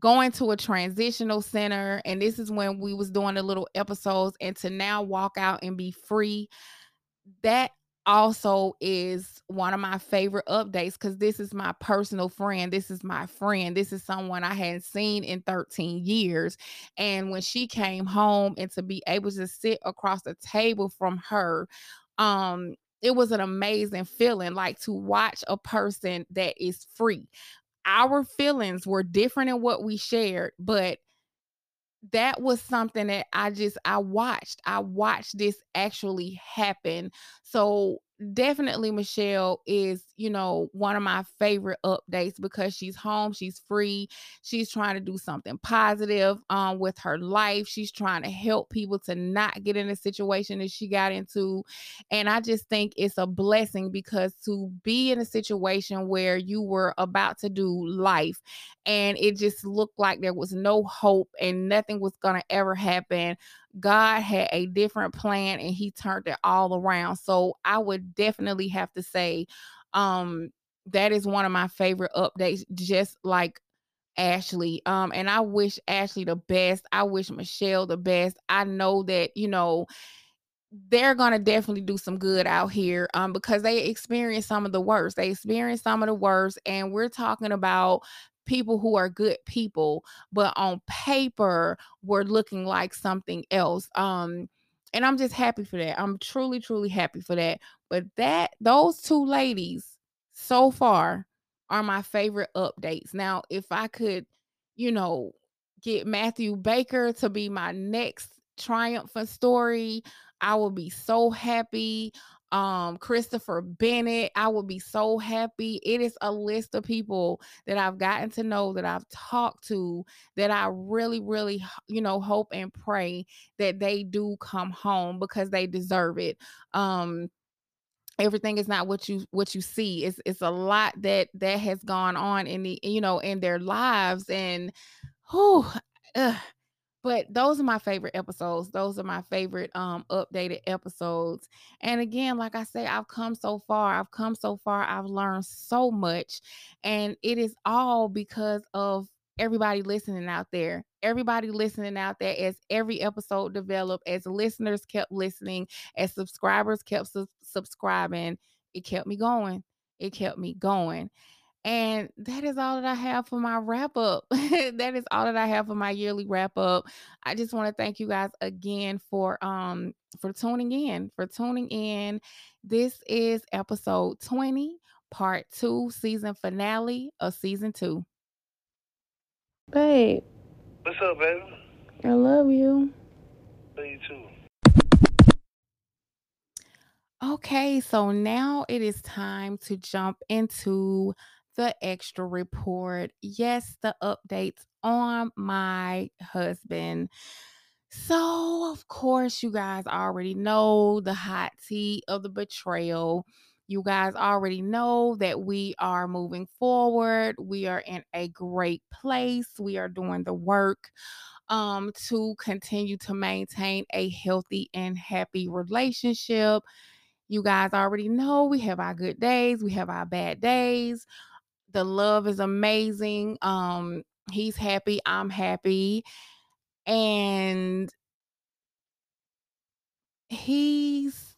going to a transitional center, and this is when we was doing the little episodes, and to now walk out and be free. That also is one of my favorite updates because this is my personal friend. This is my friend. This is someone I hadn't seen in 13 years. And when she came home and to be able to sit across the table from her, um, it was an amazing feeling like to watch a person that is free. Our feelings were different in what we shared, but that was something that I just I watched. I watched this actually happen. So definitely Michelle is, you know, one of my favorite updates because she's home, she's free, she's trying to do something positive um with her life. She's trying to help people to not get in a situation that she got into. And I just think it's a blessing because to be in a situation where you were about to do life and it just looked like there was no hope and nothing was going to ever happen God had a different plan and he turned it all around. So I would definitely have to say um that is one of my favorite updates just like Ashley. Um and I wish Ashley the best. I wish Michelle the best. I know that, you know, they're gonna definitely do some good out here um because they experience some of the worst. They experience some of the worst, and we're talking about people who are good people, but on paper we're looking like something else. Um, and I'm just happy for that. I'm truly, truly happy for that. But that those two ladies so far are my favorite updates. Now, if I could, you know, get Mathew Baker to be my next triumphant story, I would be so happy um Christopher Bennett. I would be so happy. It is a list of people that I've gotten to know that I've talked to that I really really you know hope and pray that they do come home because they deserve it. Um everything is not what you what you see. It's it's a lot that that has gone on in the you know in their lives and who but those are my favorite episodes. Those are my favorite um updated episodes. And again like i say i've come so far i've come so far i've learned so much and it is all because of everybody listening out there. Everybody listening out there as every episode developed as listeners kept listening as subscribers kept su- subscribing it kept me going. It kept me going And that is all that I have for my wrap up. that is all that I have for my yearly wrap up. I just want to thank you guys again for um for tuning in, for tuning in. This is episode 20, part 2, season finale of season 2. Babe. What's up, baby? I love you. Love you too. Okay, so now it is time to jump into the extra report. Yes, the updates on my husband. So, of course, you guys already know the hot tea of the betrayal. You guys already know that we are moving forward. We are in a great place. We are doing the work um to continue to maintain a healthy and happy relationship. You guys already know we have our good days, we have our bad days. The love is amazing. Um he's happy, I'm happy. And he's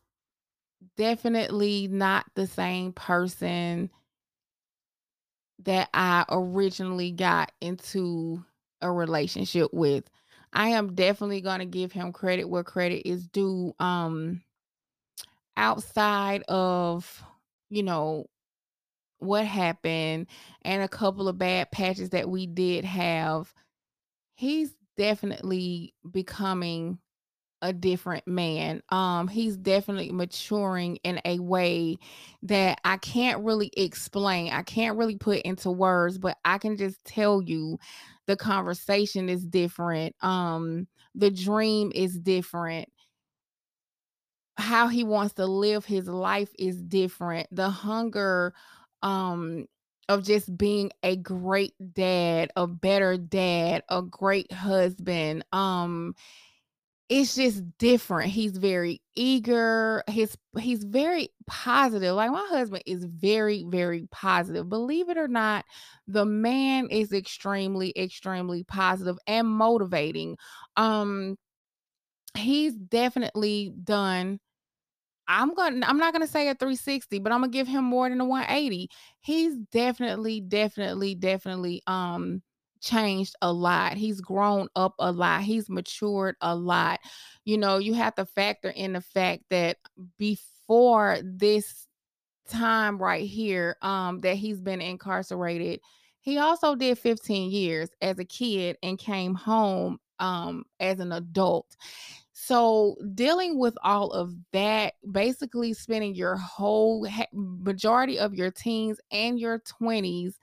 definitely not the same person that I originally got into a relationship with. I am definitely going to give him credit where credit is due. Um outside of, you know, what happened and a couple of bad patches that we did have, he's definitely becoming a different man. Um he's definitely maturing in a way that I can't really explain. I can't really put into words, but I can just tell you the conversation is different. Um the dream is different. How he wants to live his life is different. The hunger um of just being a great dad, a better dad, a great husband. Um it's just different. He's very eager. His he's very positive. Like my husband is very very positive. Believe it or not, the man is extremely extremely positive and motivating. Um he's definitely done I'm going to I'm not to say a 360, but I'm to give him more than a 180. He's definitely definitely definitely um changed a lot. He's grown up a lot. He's matured a lot. You know, you have to factor in the fact that before this time right here um that he's been incarcerated, he also did 15 years as a kid and came home um as an adult. So, dealing with all of that, basically spending your whole majority of your teens and your 20s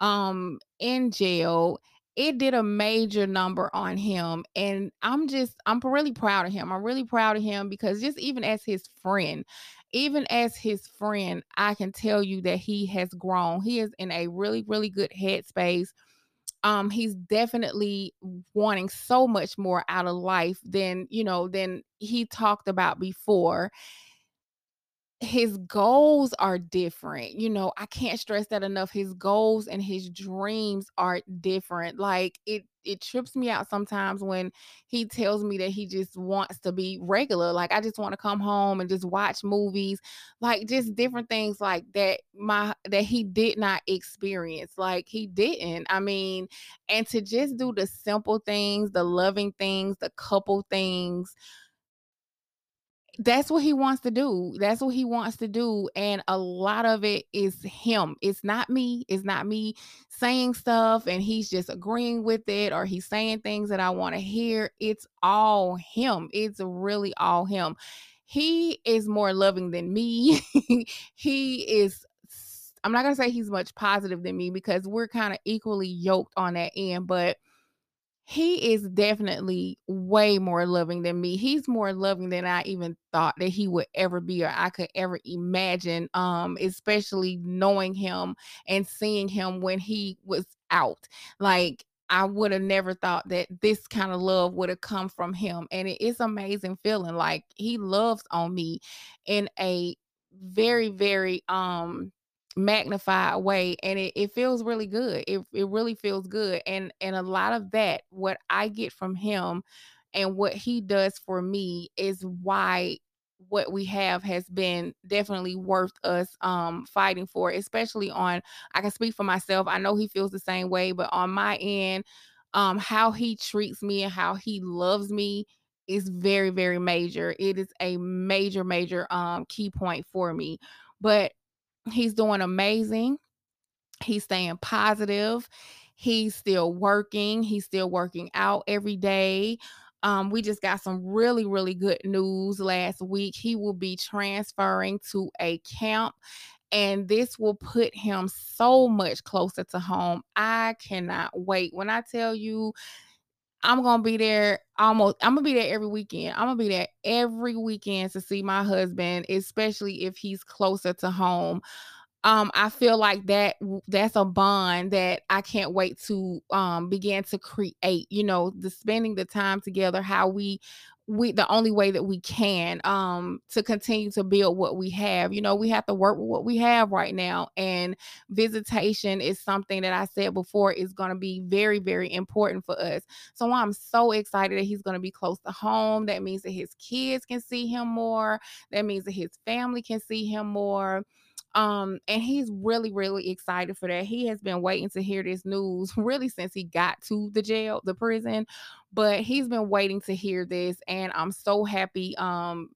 um in jail it did a major number on him and i'm just i'm really proud of him. I'm really proud of him because just even as his friend even as his friend i can tell you that he has grown. He is in a really really good headspace um he's definitely wanting so much more out of life than you know than he talked about before his goals are different. You know, I can't stress that enough. His goals and his dreams are different. Like it it trips me out sometimes when he tells me that he just wants to be regular. Like I just want to come home and just watch movies, like just different things like that my that he did not experience. Like he didn't. I mean, and to just do the simple things, the loving things, the couple things, that's what he wants to do. That's what he wants to do. And a lot of it is him. It's not me. It's not me saying stuff and he's just agreeing with it or he's saying things that I want to hear. It's all him. It's really all him. He is more loving than me. he is I'm not going to say he's much positive than me because we're kind of equally yoked on that end, but he is definitely way more loving than me. He's more loving than I even thought that he would ever be or I could ever imagine. Um, especially knowing him and seeing him when he was out. Like I would have never thought that this kind of love would have come from him. And it is amazing feeling like he loves on me in a very, very um magnified way and it, it feels really good. It, it really feels good and and a lot of that what i get from him and what he does for me is why what we have has been definitely worth us um fighting for especially on i can speak for myself i know he feels the same way but on my end um how he treats me and how he loves me is very very major. It is a major major um key point for me. But he's doing amazing he's staying positive he's still working he's still working out every day um, we just got some really, really good news last week. He will be transferring to a camp, and this will put him so much closer to home. I cannot wait. When I tell you, I'm gonna be there almost. I'm gonna be there every weekend. I'm gonna be there every weekend to see my husband, especially if he's closer to home um i feel like that that's a bond that i can't wait to um begin to create you know the spending the time together how we we the only way that we can um to continue to build what we have. You know we have to work with what we have right now and visitation is something that i said before is going to be very very important for us. So i'm so excited that he's going to be close to home. That means that his kids can see him more. That means that his family can see him more um, and he's really, really excited for that. He has been waiting to hear this news really since he got to the jail, the prison, but he's been waiting to hear this, and I'm so happy um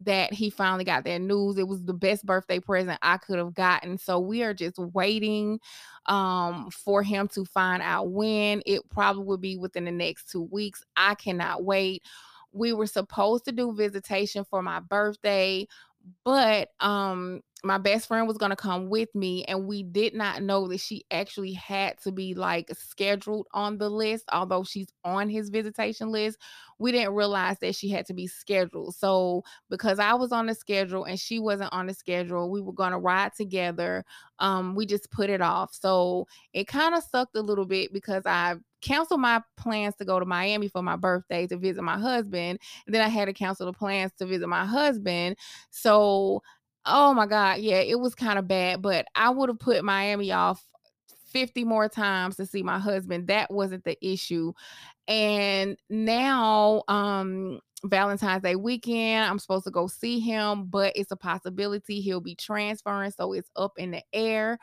that he finally got that news. It was the best birthday present I could have gotten. So we are just waiting um for him to find out when. It probably will be within the next 2 weeks. I cannot wait. We were supposed to do visitation for my birthday, but um my best friend was going to come with me and we did not know that she actually had to be like scheduled on the list although she's on his visitation list we didn't realize that she had to be scheduled so because i was on the schedule and she wasn't on the schedule we were going to ride together um we just put it off so it kind of sucked a little bit because i canceled my plans to go to Miami for my birthday to visit my husband. And then I had to cancel the plans to visit my husband. So, oh my God, yeah, it was kind of bad, but I would have put Miami off 50 more times to see my husband. That wasn't the issue. And now, um, Valentine's Day weekend, I'm supposed to go see him, but it's a possibility he'll be transferring. So it's up in the air.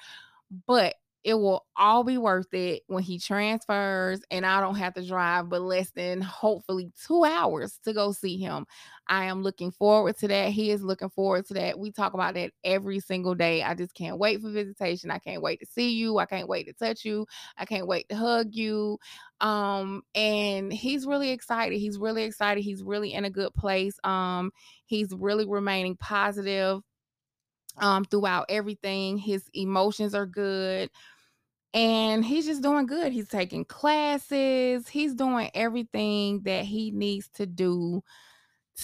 But it will all be worth it when he transfers and I don't have to drive but less than hopefully two hours to go see him. I am looking forward to that. He is looking forward to that. We talk about that every single day. I just can't wait for visitation. I can't wait to see you. I can't wait to touch you. I can't wait to hug you. Um, and he's really excited. He's really excited. He's really in a good place. Um, he's really remaining positive um throughout everything. His emotions are good and he's just doing good. He's taking classes, he's doing everything that he needs to do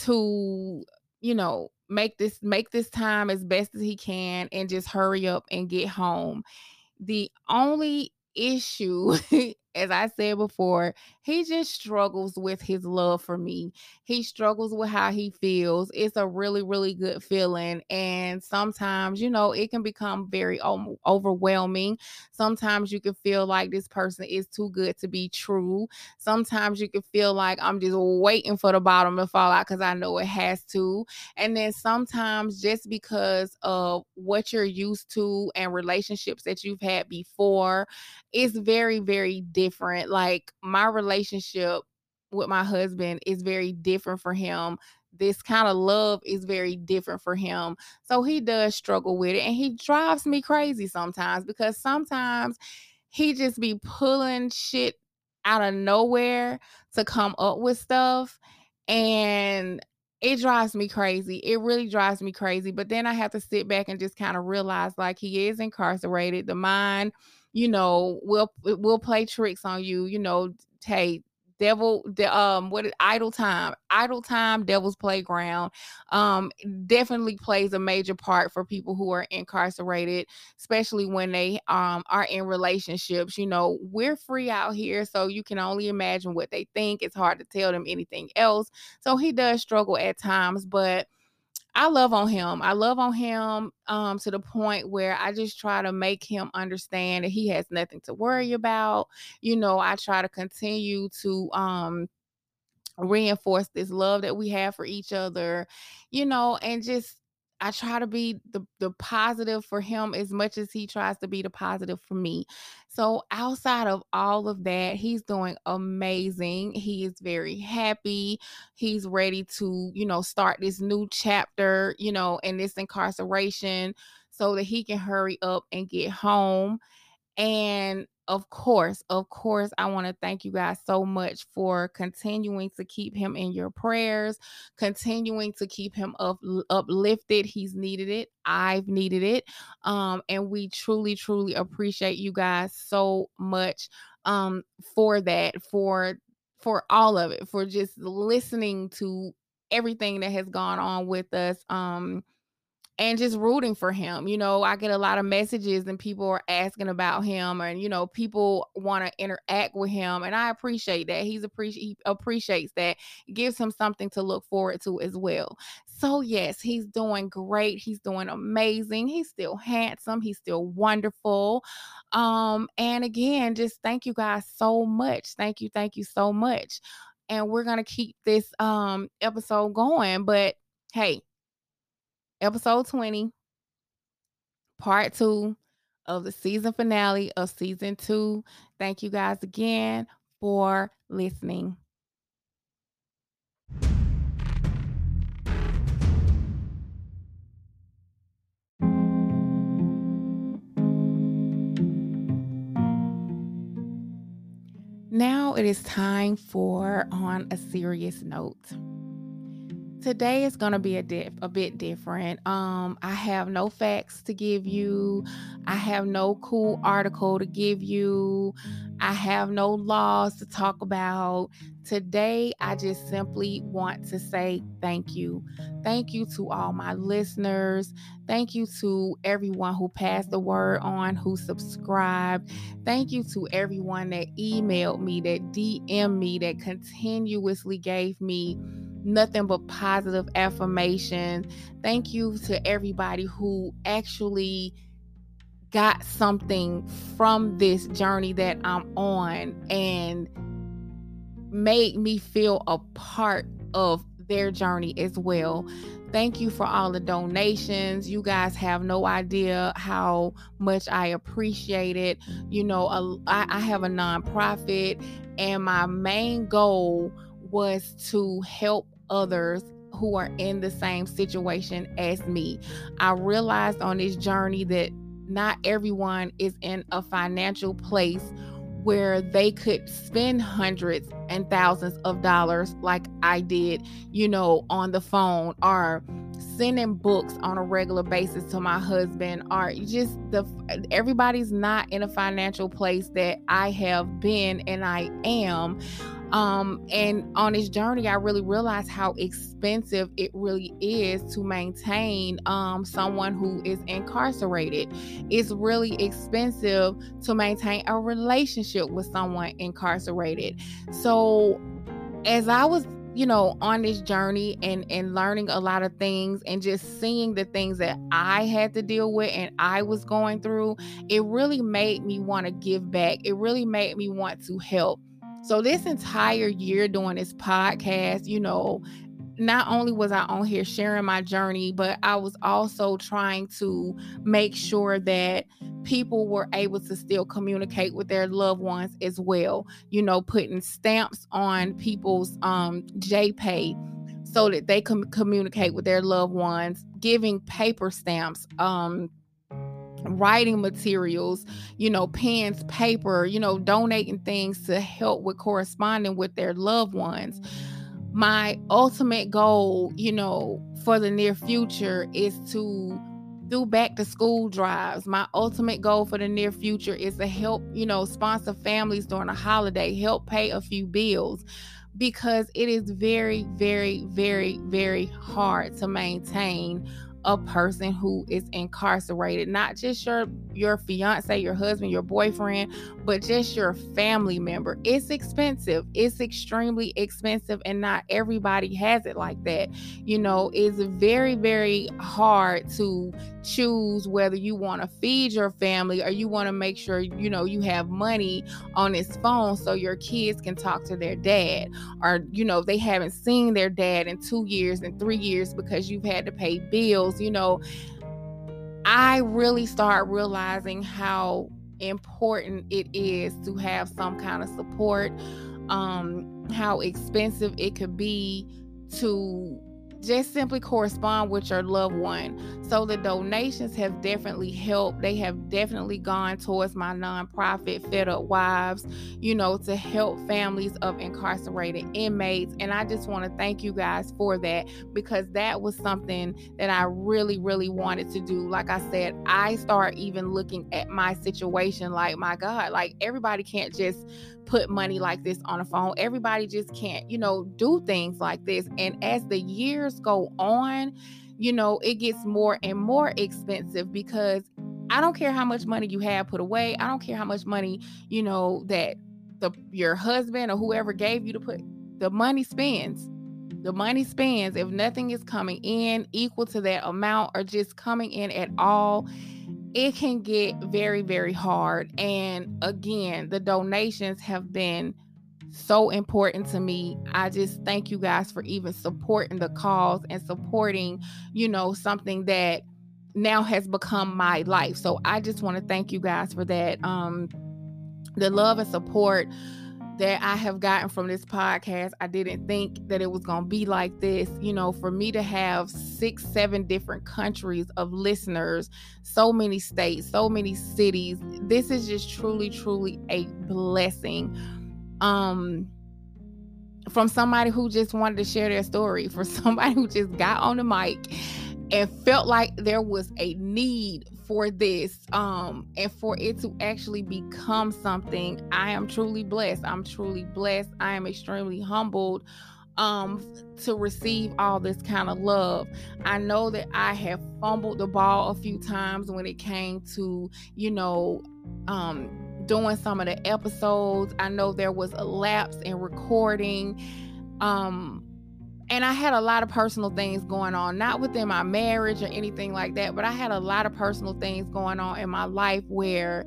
to, you know, make this make this time as best as he can and just hurry up and get home. The only issue as I said before, he just struggles with his love for me. He struggles with how he feels. It's a really, really good feeling. And sometimes, you know, it can become very overwhelming. Sometimes you can feel like this person is too good to be true. Sometimes you can feel like I'm just waiting for the bottom to fall out because I know it has to. And then sometimes, just because of what you're used to and relationships that you've had before, it's very, very. Like my relationship with my husband is very different for him. This kind of love is very different for him. So he does struggle with it and he drives me crazy sometimes because sometimes he just be pulling shit out of nowhere to come up with stuff and it drives me crazy. It really drives me crazy. But then I have to sit back and just kind of realize like he is incarcerated. The mind you know, will will play tricks on you, you know, hey, devil the um what is idle time idle time devil's playground um definitely plays a major part for people who are incarcerated especially when they um are in relationships you know we're free out here so you can only imagine what they think it's hard to tell them anything else so he does struggle at times but I love on him. I love on him um, to the point where I just try to make him understand that he has nothing to worry about. You know, I try to continue to um, reinforce this love that we have for each other, you know, and just I try to be the the positive for him as much as he tries to be the positive for me. So outside of all of that, he's doing amazing. He is very happy. He's ready to, you know, start this new chapter, you know, in this incarceration so that he can hurry up and get home. And of course, of course, I want to thank you guys so much for continuing to keep him in your prayers, continuing to keep him up, uplifted. He's needed it. I've needed it. Um, and we truly, truly appreciate you guys so much um for that, for for all of it, for just listening to everything that has gone on with us. Um and just rooting for him. You know, I get a lot of messages and people are asking about him and you know, people want to interact with him and I appreciate that. He's appreciate he appreciates that. Gives him something to look forward to as well. So yes, he's doing great. He's doing amazing. He's still handsome. He's still wonderful. Um and again, just thank you guys so much. Thank you. Thank you so much. And we're going to keep this um episode going, but hey, episode 20, part two of the season finale of season two. Thank you guys again for listening. Now it is time for On a Serious Note today is going to be a, diff- a bit different. Um, I have no facts to give you. I have no cool article to give you. I have no laws to talk about. Today, I just simply want to say thank you. Thank you to all my listeners. Thank you to everyone who passed the word on, who subscribed. Thank you to everyone that emailed me, that DM me, that continuously gave me nothing but positive affirmation. Thank you to everybody who actually got something from this journey that I'm on and made me feel a part of their journey as well. Thank you for all the donations. You guys have no idea how much I appreciate it. You know, I, I have a nonprofit, and my main goal was to help others who are in the same situation as me. I realized on this journey that not everyone is in a financial place where they could spend hundreds and thousands of dollars like I did, you know, on the phone or sending books on a regular basis to my husband or just the everybody's not in a financial place that I have been and I am um, and on this journey, I really realized how expensive it really is to maintain um, someone who is incarcerated. It's really expensive to maintain a relationship with someone incarcerated. So, as I was you know on this journey and and learning a lot of things and just seeing the things that I had to deal with and I was going through it really made me want to give back it really made me want to help so, this entire year doing this podcast, you know, not only was I on here sharing my journey, but I was also trying to make sure that people were able to still communicate with their loved ones as well. You know, putting stamps on people's um, JPay so that they can communicate with their loved ones, giving paper stamps, um, writing materials, you know, pens, paper, you know, donating things to help with corresponding with their loved ones. My ultimate goal, you know, for the near future is to do back to school drives. My ultimate goal for the near future is to help, you know, sponsor families during a holiday, help pay a few bills because it is very, very, very, very hard to maintain a person who is incarcerated not just your your fiance your husband your boyfriend but just your family member. It's expensive. It's extremely expensive and not everybody has it like that. You know it's very very hard to choose whether you want to feed your family or you want to make sure you know you have money on this phone so your kids can talk to their dad or you know they haven't seen their dad in 2 years and 3 years because you've had to pay bills you know I really start realizing how important it is to have some kind of support um how expensive it could be to just simply correspond with your loved one. So the donations have definitely helped. They have definitely gone towards my nonprofit, Fed Up Wives, you know, to help families of incarcerated inmates. And I just want to thank you guys for that because that was something that I really, really wanted to do. Like I said, I start even looking at my situation like, my God, like everybody can't just put money like this on a phone. Everybody just can't, you know, do things like this. And as the years go on, you know, it gets more and more expensive because I don't care how much money you have put away. I don't care how much money, you know, that the your husband or whoever gave you to put the money spends. The money spends if nothing is coming in equal to that amount or just coming in at all it can get very, very hard. And again, the donations have been so important to me. I just thank you guys for even supporting the cause and supporting, you know, something that now has become my life. So I just want to thank you guys for that. Um the love and support that I have gotten from this podcast. I didn't think that it was going to be like this. You know, for me to have six, seven different countries of listeners, so many states, so many cities, this is just truly, truly a blessing. Um, from somebody who just wanted to share their story, for somebody who just got on the mic and felt like there was a need for this um and for it to actually become something. I am truly blessed. I'm truly blessed. I am extremely humbled um to receive all this kind of love. I know that i have fumbled the ball a few times when it came to you know um doing some of the episodes. I know there was a lapse in recording um and I had a lot of personal things going on, not within my marriage or anything like that, but I had a lot of personal things going on in my life where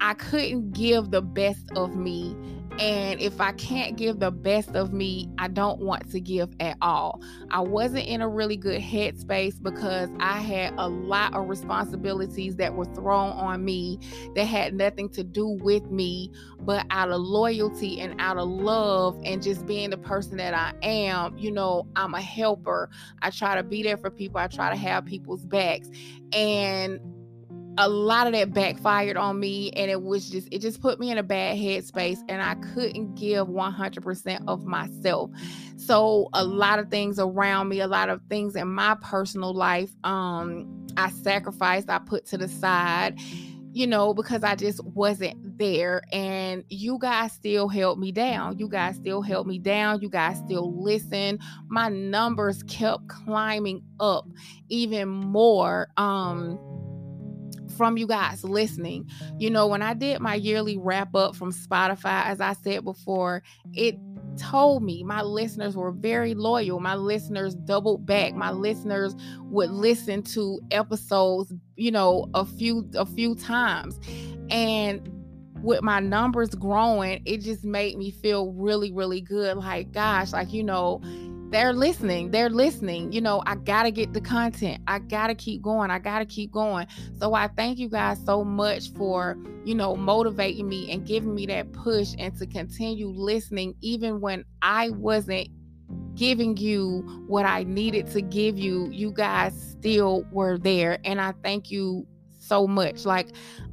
I couldn't give the best of me and if I can't give the best of me, I don't want to give at all. I wasn't in a really good headspace because I had a lot of responsibilities that were thrown on me that had nothing to do with me, but out of loyalty and out of love and just being the person that I am, you know, I'm a helper. I try to be there for people, I try to have people's backs. And a lot of that backfired on me and it was just it just put me in a bad headspace and I couldn't give 100% of myself. So a lot of things around me, a lot of things in my personal life um I sacrificed, I put to the side, you know, because I just wasn't there and you guys still held me down. You guys still held me down. You guys still listen. My numbers kept climbing up even more um from you guys listening. You know, when I did my yearly wrap up from Spotify, as I said before, it told me my listeners were very loyal. My listeners doubled back. My listeners would listen to episodes, you know, a few a few times. And with my numbers growing, it just made me feel really, really good. Like, gosh, like, you know, they're listening. They're listening. You know, I got to get the content. I got to keep going. I got to keep going. So I thank you guys so much for, you know, motivating me and giving me that push and to continue listening even when I wasn't giving you what I needed to give you. You guys still were there. And I thank you so much. Like,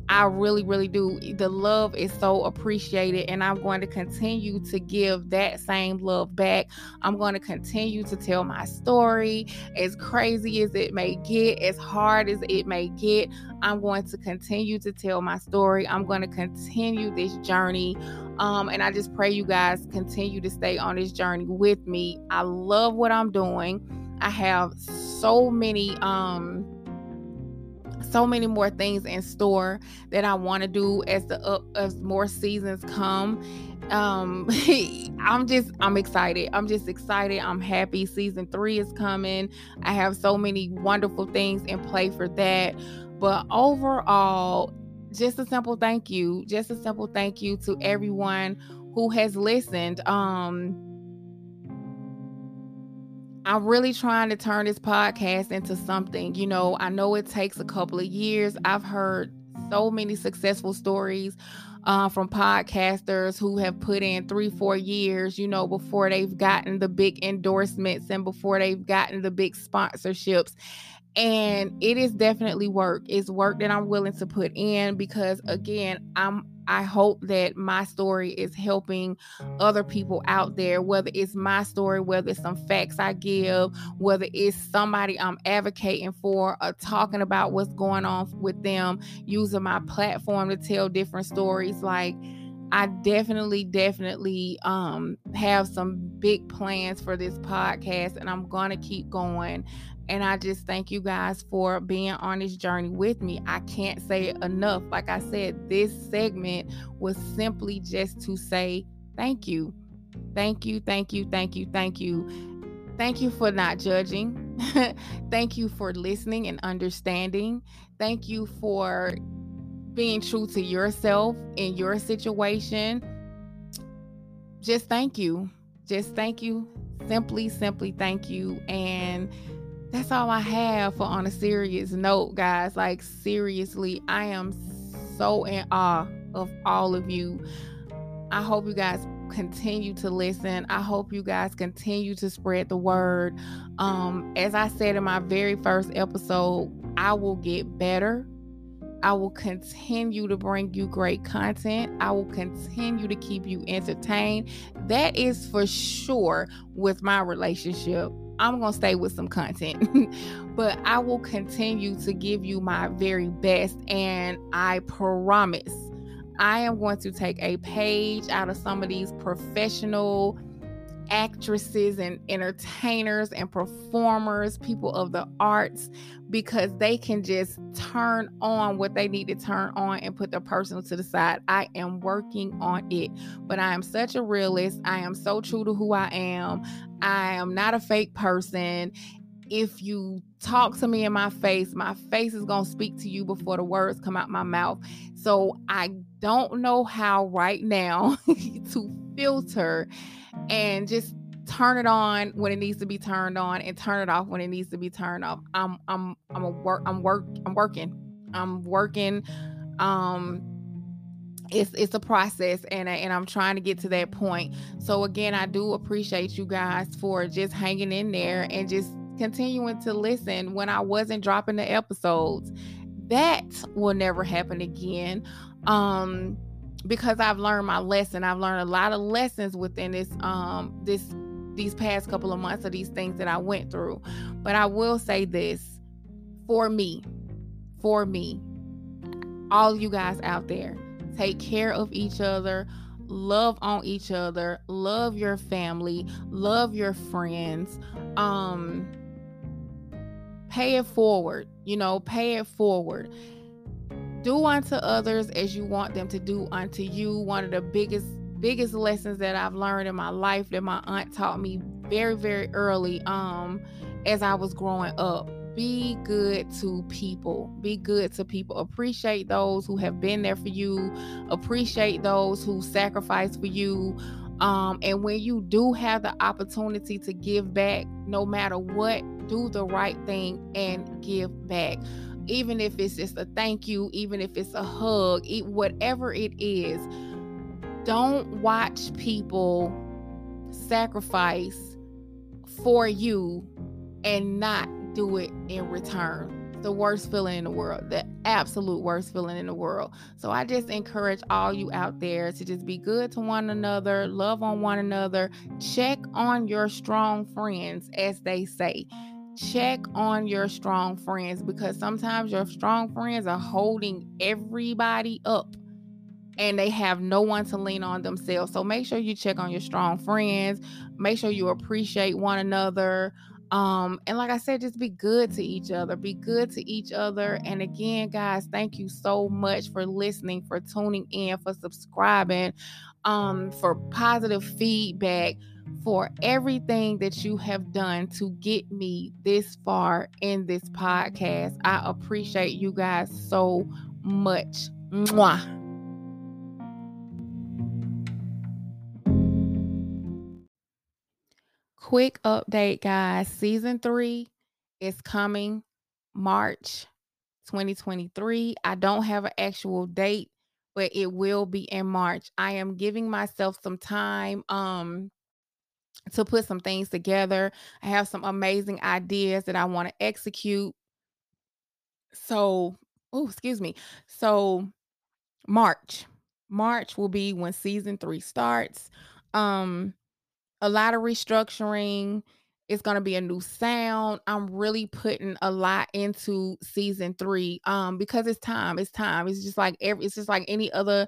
I really, really do. The love is so appreciated, and I'm going to continue to give that same love back. I'm going to continue to tell my story as crazy as it may get, as hard as it may get. I'm going to continue to tell my story. I'm going to continue this journey. Um, and I just pray you guys continue to stay on this journey with me. I love what I'm doing. I have so many um so many more things in store that I want to do as the up as more seasons come. Um I'm just I'm excited. I'm just excited. I'm happy season 3 is coming. I have so many wonderful things in play for that. But overall, just a simple thank you. Just a simple thank you to everyone who has listened. Um I'm really trying to turn this podcast into something. You know, I know it takes a couple of years. I've heard so many successful stories uh, from podcasters who have put in three, four years, you know, before they've gotten the big endorsements and before they've gotten the big sponsorships. And it is definitely work. It's work that I'm willing to put in because, again, I'm I hope that my story is helping other people out there, whether it's my story, whether it's some facts I give, whether it's somebody I'm advocating for or talking about what's going on with them, using my platform to tell different stories. Like, I definitely, definitely um, have some big plans for this podcast, and I'm going to keep going. And I just thank you guys for being on this journey with me. I can't say enough. Like I said, this segment was simply just to say thank you. Thank you, thank you, thank you, thank you. Thank you for not judging. thank you for listening and understanding. Thank you for being true to yourself in your situation. Just thank you. Just thank you. Simply, simply thank you. And that's all I have for on a serious note, guys. Like, seriously, I am so in awe of all of you. I hope you guys continue to listen. I hope you guys continue to spread the word. Um, as I said in my very first episode, I will get better. I will continue to bring you great content. I will continue to keep you entertained. That is for sure with my relationship I'm going to stay with some content, but I will continue to give you my very best. And I promise I am going to take a page out of some of these professional actresses and entertainers and performers, people of the arts, because they can just turn on what they need to turn on and put their personal to the side. I am working on it, but I am such a realist. I am so true to who I am. I am not a fake person. If you talk to me in my face, my face is going to speak to you before the words come out my mouth. So I don't know how right now to filter and just turn it on when it needs to be turned on and turn it off when it needs to be turned off. I'm I'm I'm a work I'm work I'm working. I'm working um it's it's a process and and I'm trying to get to that point. So again, I do appreciate you guys for just hanging in there and just continuing to listen when I wasn't dropping the episodes. That will never happen again. Um because I've learned my lesson. I've learned a lot of lessons within this um this these past couple of months of these things that I went through. But I will say this for me, for me, all you guys out there, take care of each other, love on each other, love your family, love your friends. Um pay it forward, you know, pay it forward do unto others as you want them to do unto you. One of the biggest biggest lessons that I've learned in my life that my aunt taught me very very early um as I was growing up. Be good to people. Be good to people. Appreciate those who have been there for you. Appreciate those who sacrifice for you. Um, and when you do have the opportunity to give back, no matter what, do the right thing and give back even if it's just a thank you, even if it's a hug, whatever it is, don't watch people sacrifice for you and not do it in return. The worst feeling in the world, the absolute worst feeling in the world. So I just encourage all you out there to just be good to one another, love on one another, check on your strong friends, as they say check on your strong friends because sometimes your strong friends are holding everybody up and they have no one to lean on themselves. So make sure you check on your strong friends. Make sure you appreciate one another. Um, and like I said, just be good to each other. Be good to each other. And again, guys, thank you so much for listening, for tuning in, for subscribing, um, for positive feedback, for everything that you have done to get me this far in this podcast. I appreciate you guys so much. Mwah. quick update, guys. Season three is coming March 2023. I don't have an actual date, but it will be in March. I am giving myself some time um to put some things together. I have some amazing ideas that I want to execute. So, oh, excuse me. So, March. March will be when season 3 starts. Um a lot of restructuring. It's going to be a new sound. I'm really putting a lot into season 3 um because it's time. It's time. It's just like every it's just like any other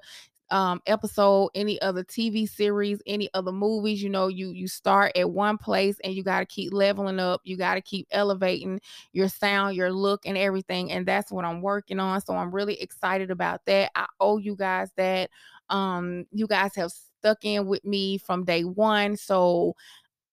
um episode any other tv series any other movies you know you you start at one place and you got to keep leveling up you got to keep elevating your sound your look and everything and that's what i'm working on so i'm really excited about that i owe you guys that um you guys have stuck in with me from day one. So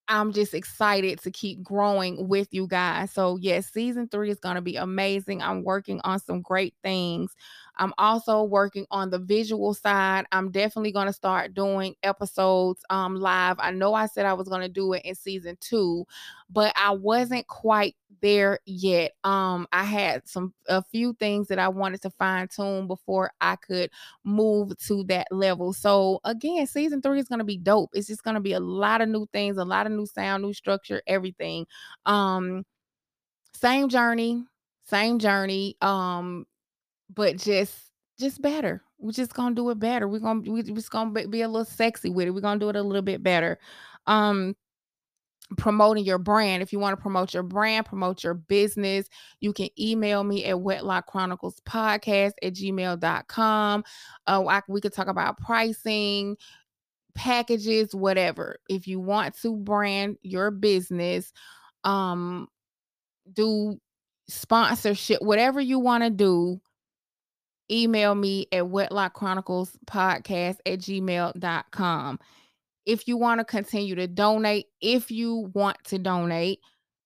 I'm just excited to keep growing with you guys. So, yes, season three is going to be amazing. I'm working on some great things. I'm also working on the visual side. I'm definitely going to start doing episodes um, live. I know I said I was going to do it in season two, but I wasn't quite there yet. Um, I had some a few things that I wanted to fine tune before I could move to that level. So again, season three is going to be dope. It's just going to be a lot of new things, a lot of new sound, new structure, everything. Um, same journey, same journey. Um, but just just better. We're just gonna do it better. We're gonna we, just gonna be a little sexy with it. We're gonna do it a little bit better. Um promoting your brand. If you want to promote your brand, promote your business, you can email me at Wedlock Chronicles Podcast at gmail.com. Uh, I, we could talk about pricing, packages, whatever. If you want to brand your business, um, do sponsorship, whatever you want to do, email me at Wedlock Chronicles Podcast at gmail.com. If you want to continue to donate, if you want to donate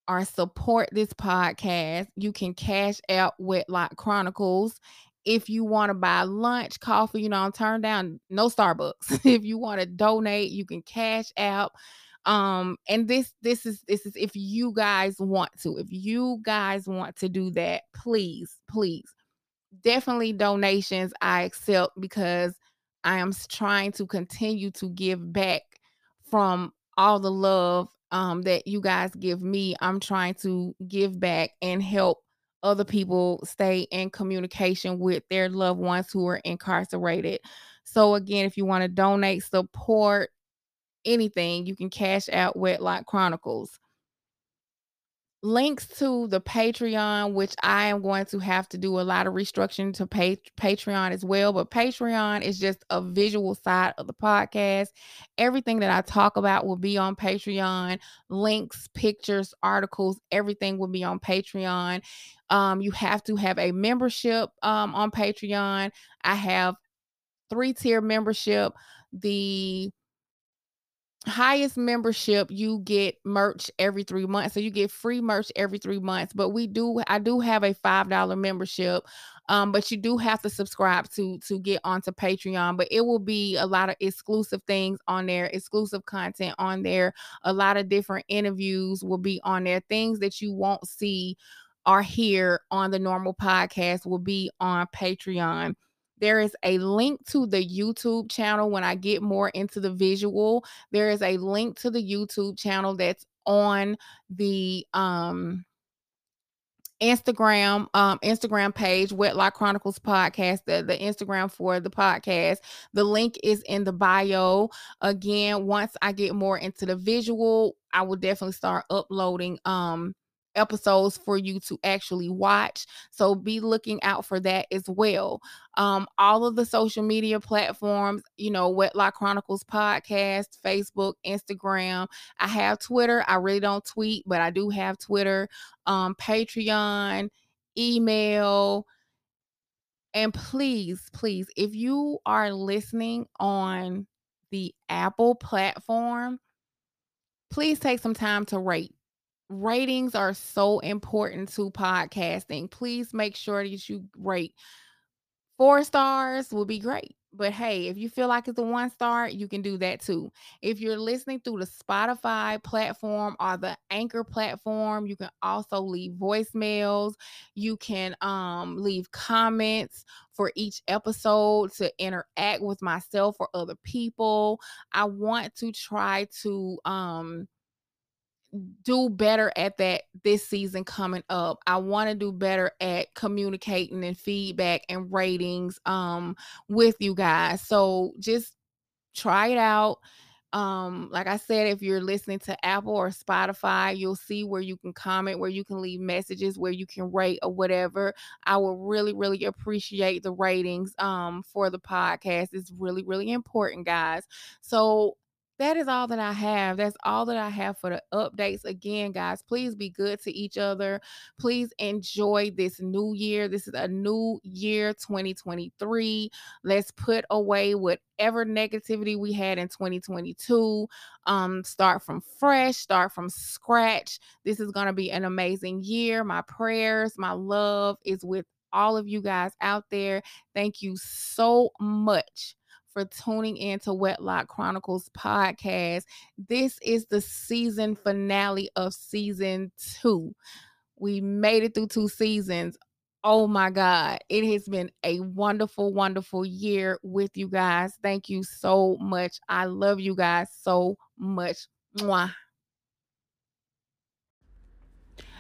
or support this podcast, you can Cash App Wedlock Chronicles. If you want to buy lunch, coffee, you know, turn down no Starbucks. if you want to donate, you can Cash App um and this this is this is if you guys want to if you guys want to do that please please definitely donations I accept because I am trying to continue to give back from all the love um, that you guys give me. I'm trying to give back and help other people stay in communication with their loved ones who are incarcerated. So, again, if you want to donate, support anything, you can Cash App Wedlock Chronicles links to the Patreon, which I am going to have to do a lot of restructuring to pay Patreon as well. But Patreon is just a visual side of the podcast. Everything that I talk about will be on Patreon. Links, pictures, articles, everything will be on Patreon. Um, you have to have a membership um, on Patreon. I have three tier membership. The highest membership you get merch every three months. So you get free merch every three months but we do i do have a five dollar membership um but you do have to subscribe to to get onto patreon but it will be a lot of exclusive things on there exclusive content on there. A lot of different interviews will be on there. Things that you won't see or hear on the normal podcast will be on patreon there is a link to the YouTube channel when I get more into the visual. There is a link to the YouTube channel that's on the um Instagram, um, Instagram page, Wedlock Chronicles Podcast, the, the Instagram for the podcast. The link is in the bio. Again, once I get more into the visual, I will definitely start uploading um episodes for you to actually watch. So be looking out for that as well. Um, all of the social media platforms, you know, Wedlock Chronicles podcast, Facebook, Instagram. I have Twitter. I really don't tweet, but I do have Twitter, um, Patreon, email. And please, please, if you are listening on the Apple platform, please take some time to rate ratings are so important to podcasting. Please make sure that you rate. Four stars will be great. But hey, if you feel like it's a one star, you can do that too. If you're listening through the Spotify platform or the Anchor platform, you can also leave voicemails. You can um, leave comments for each episode to interact with myself or other people. I want to try to um, do better at that this season coming up. I want to do better at communicating and feedback and ratings um with you guys. So just try it out. Um, like I said, if you're listening to Apple or Spotify, you'll see where you can comment, where you can leave messages, where you can rate or whatever. I would really, really appreciate the ratings um for the podcast. It's really, really important, guys. So that is all that I have. That's all that I have for the updates. Again, guys, please be good to each other. Please enjoy this new year. This is a new year, 2023. Let's put away whatever negativity we had in 2022. Um, start from fresh, start from scratch. This is going to be an amazing year. My prayers, my love is with all of you guys out there. Thank you so much for tuning in to Wedlock Chronicles podcast. This is the season finale of season two. We made it through two seasons. Oh my God. It has been a wonderful, wonderful year with you guys. Thank you so much. I love you guys so much. Mwah.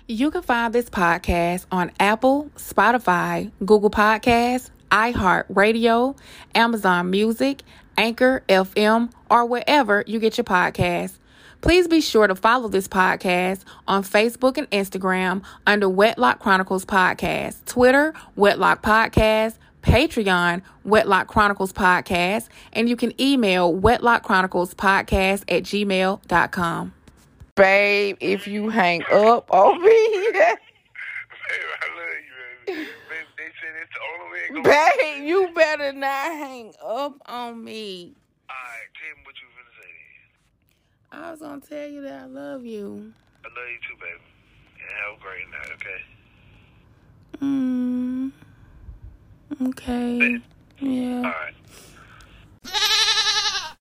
You can find this podcast on Apple, Spotify, Google Podcasts, iHeartRadio, Amazon Music, Anchor FM, or wherever you get your podcasts. Please be sure to follow this podcast on Facebook and Instagram under Wedlock Chronicles Podcast, Twitter, Wedlock Podcast, Patreon, Wedlock Chronicles Podcast, and you can email Wedlock Chronicles Podcast at gmail.com. Babe, if you hang up on me. Baby, I love you, baby. Baby, they said it's the only way. Babe, you better not hang up on me. Alright, tell me what you finna say then. I was gonna tell you that I love you. I love you too, baby. And have a great night, okay? Mm. Okay. Bet. Yeah. Alright.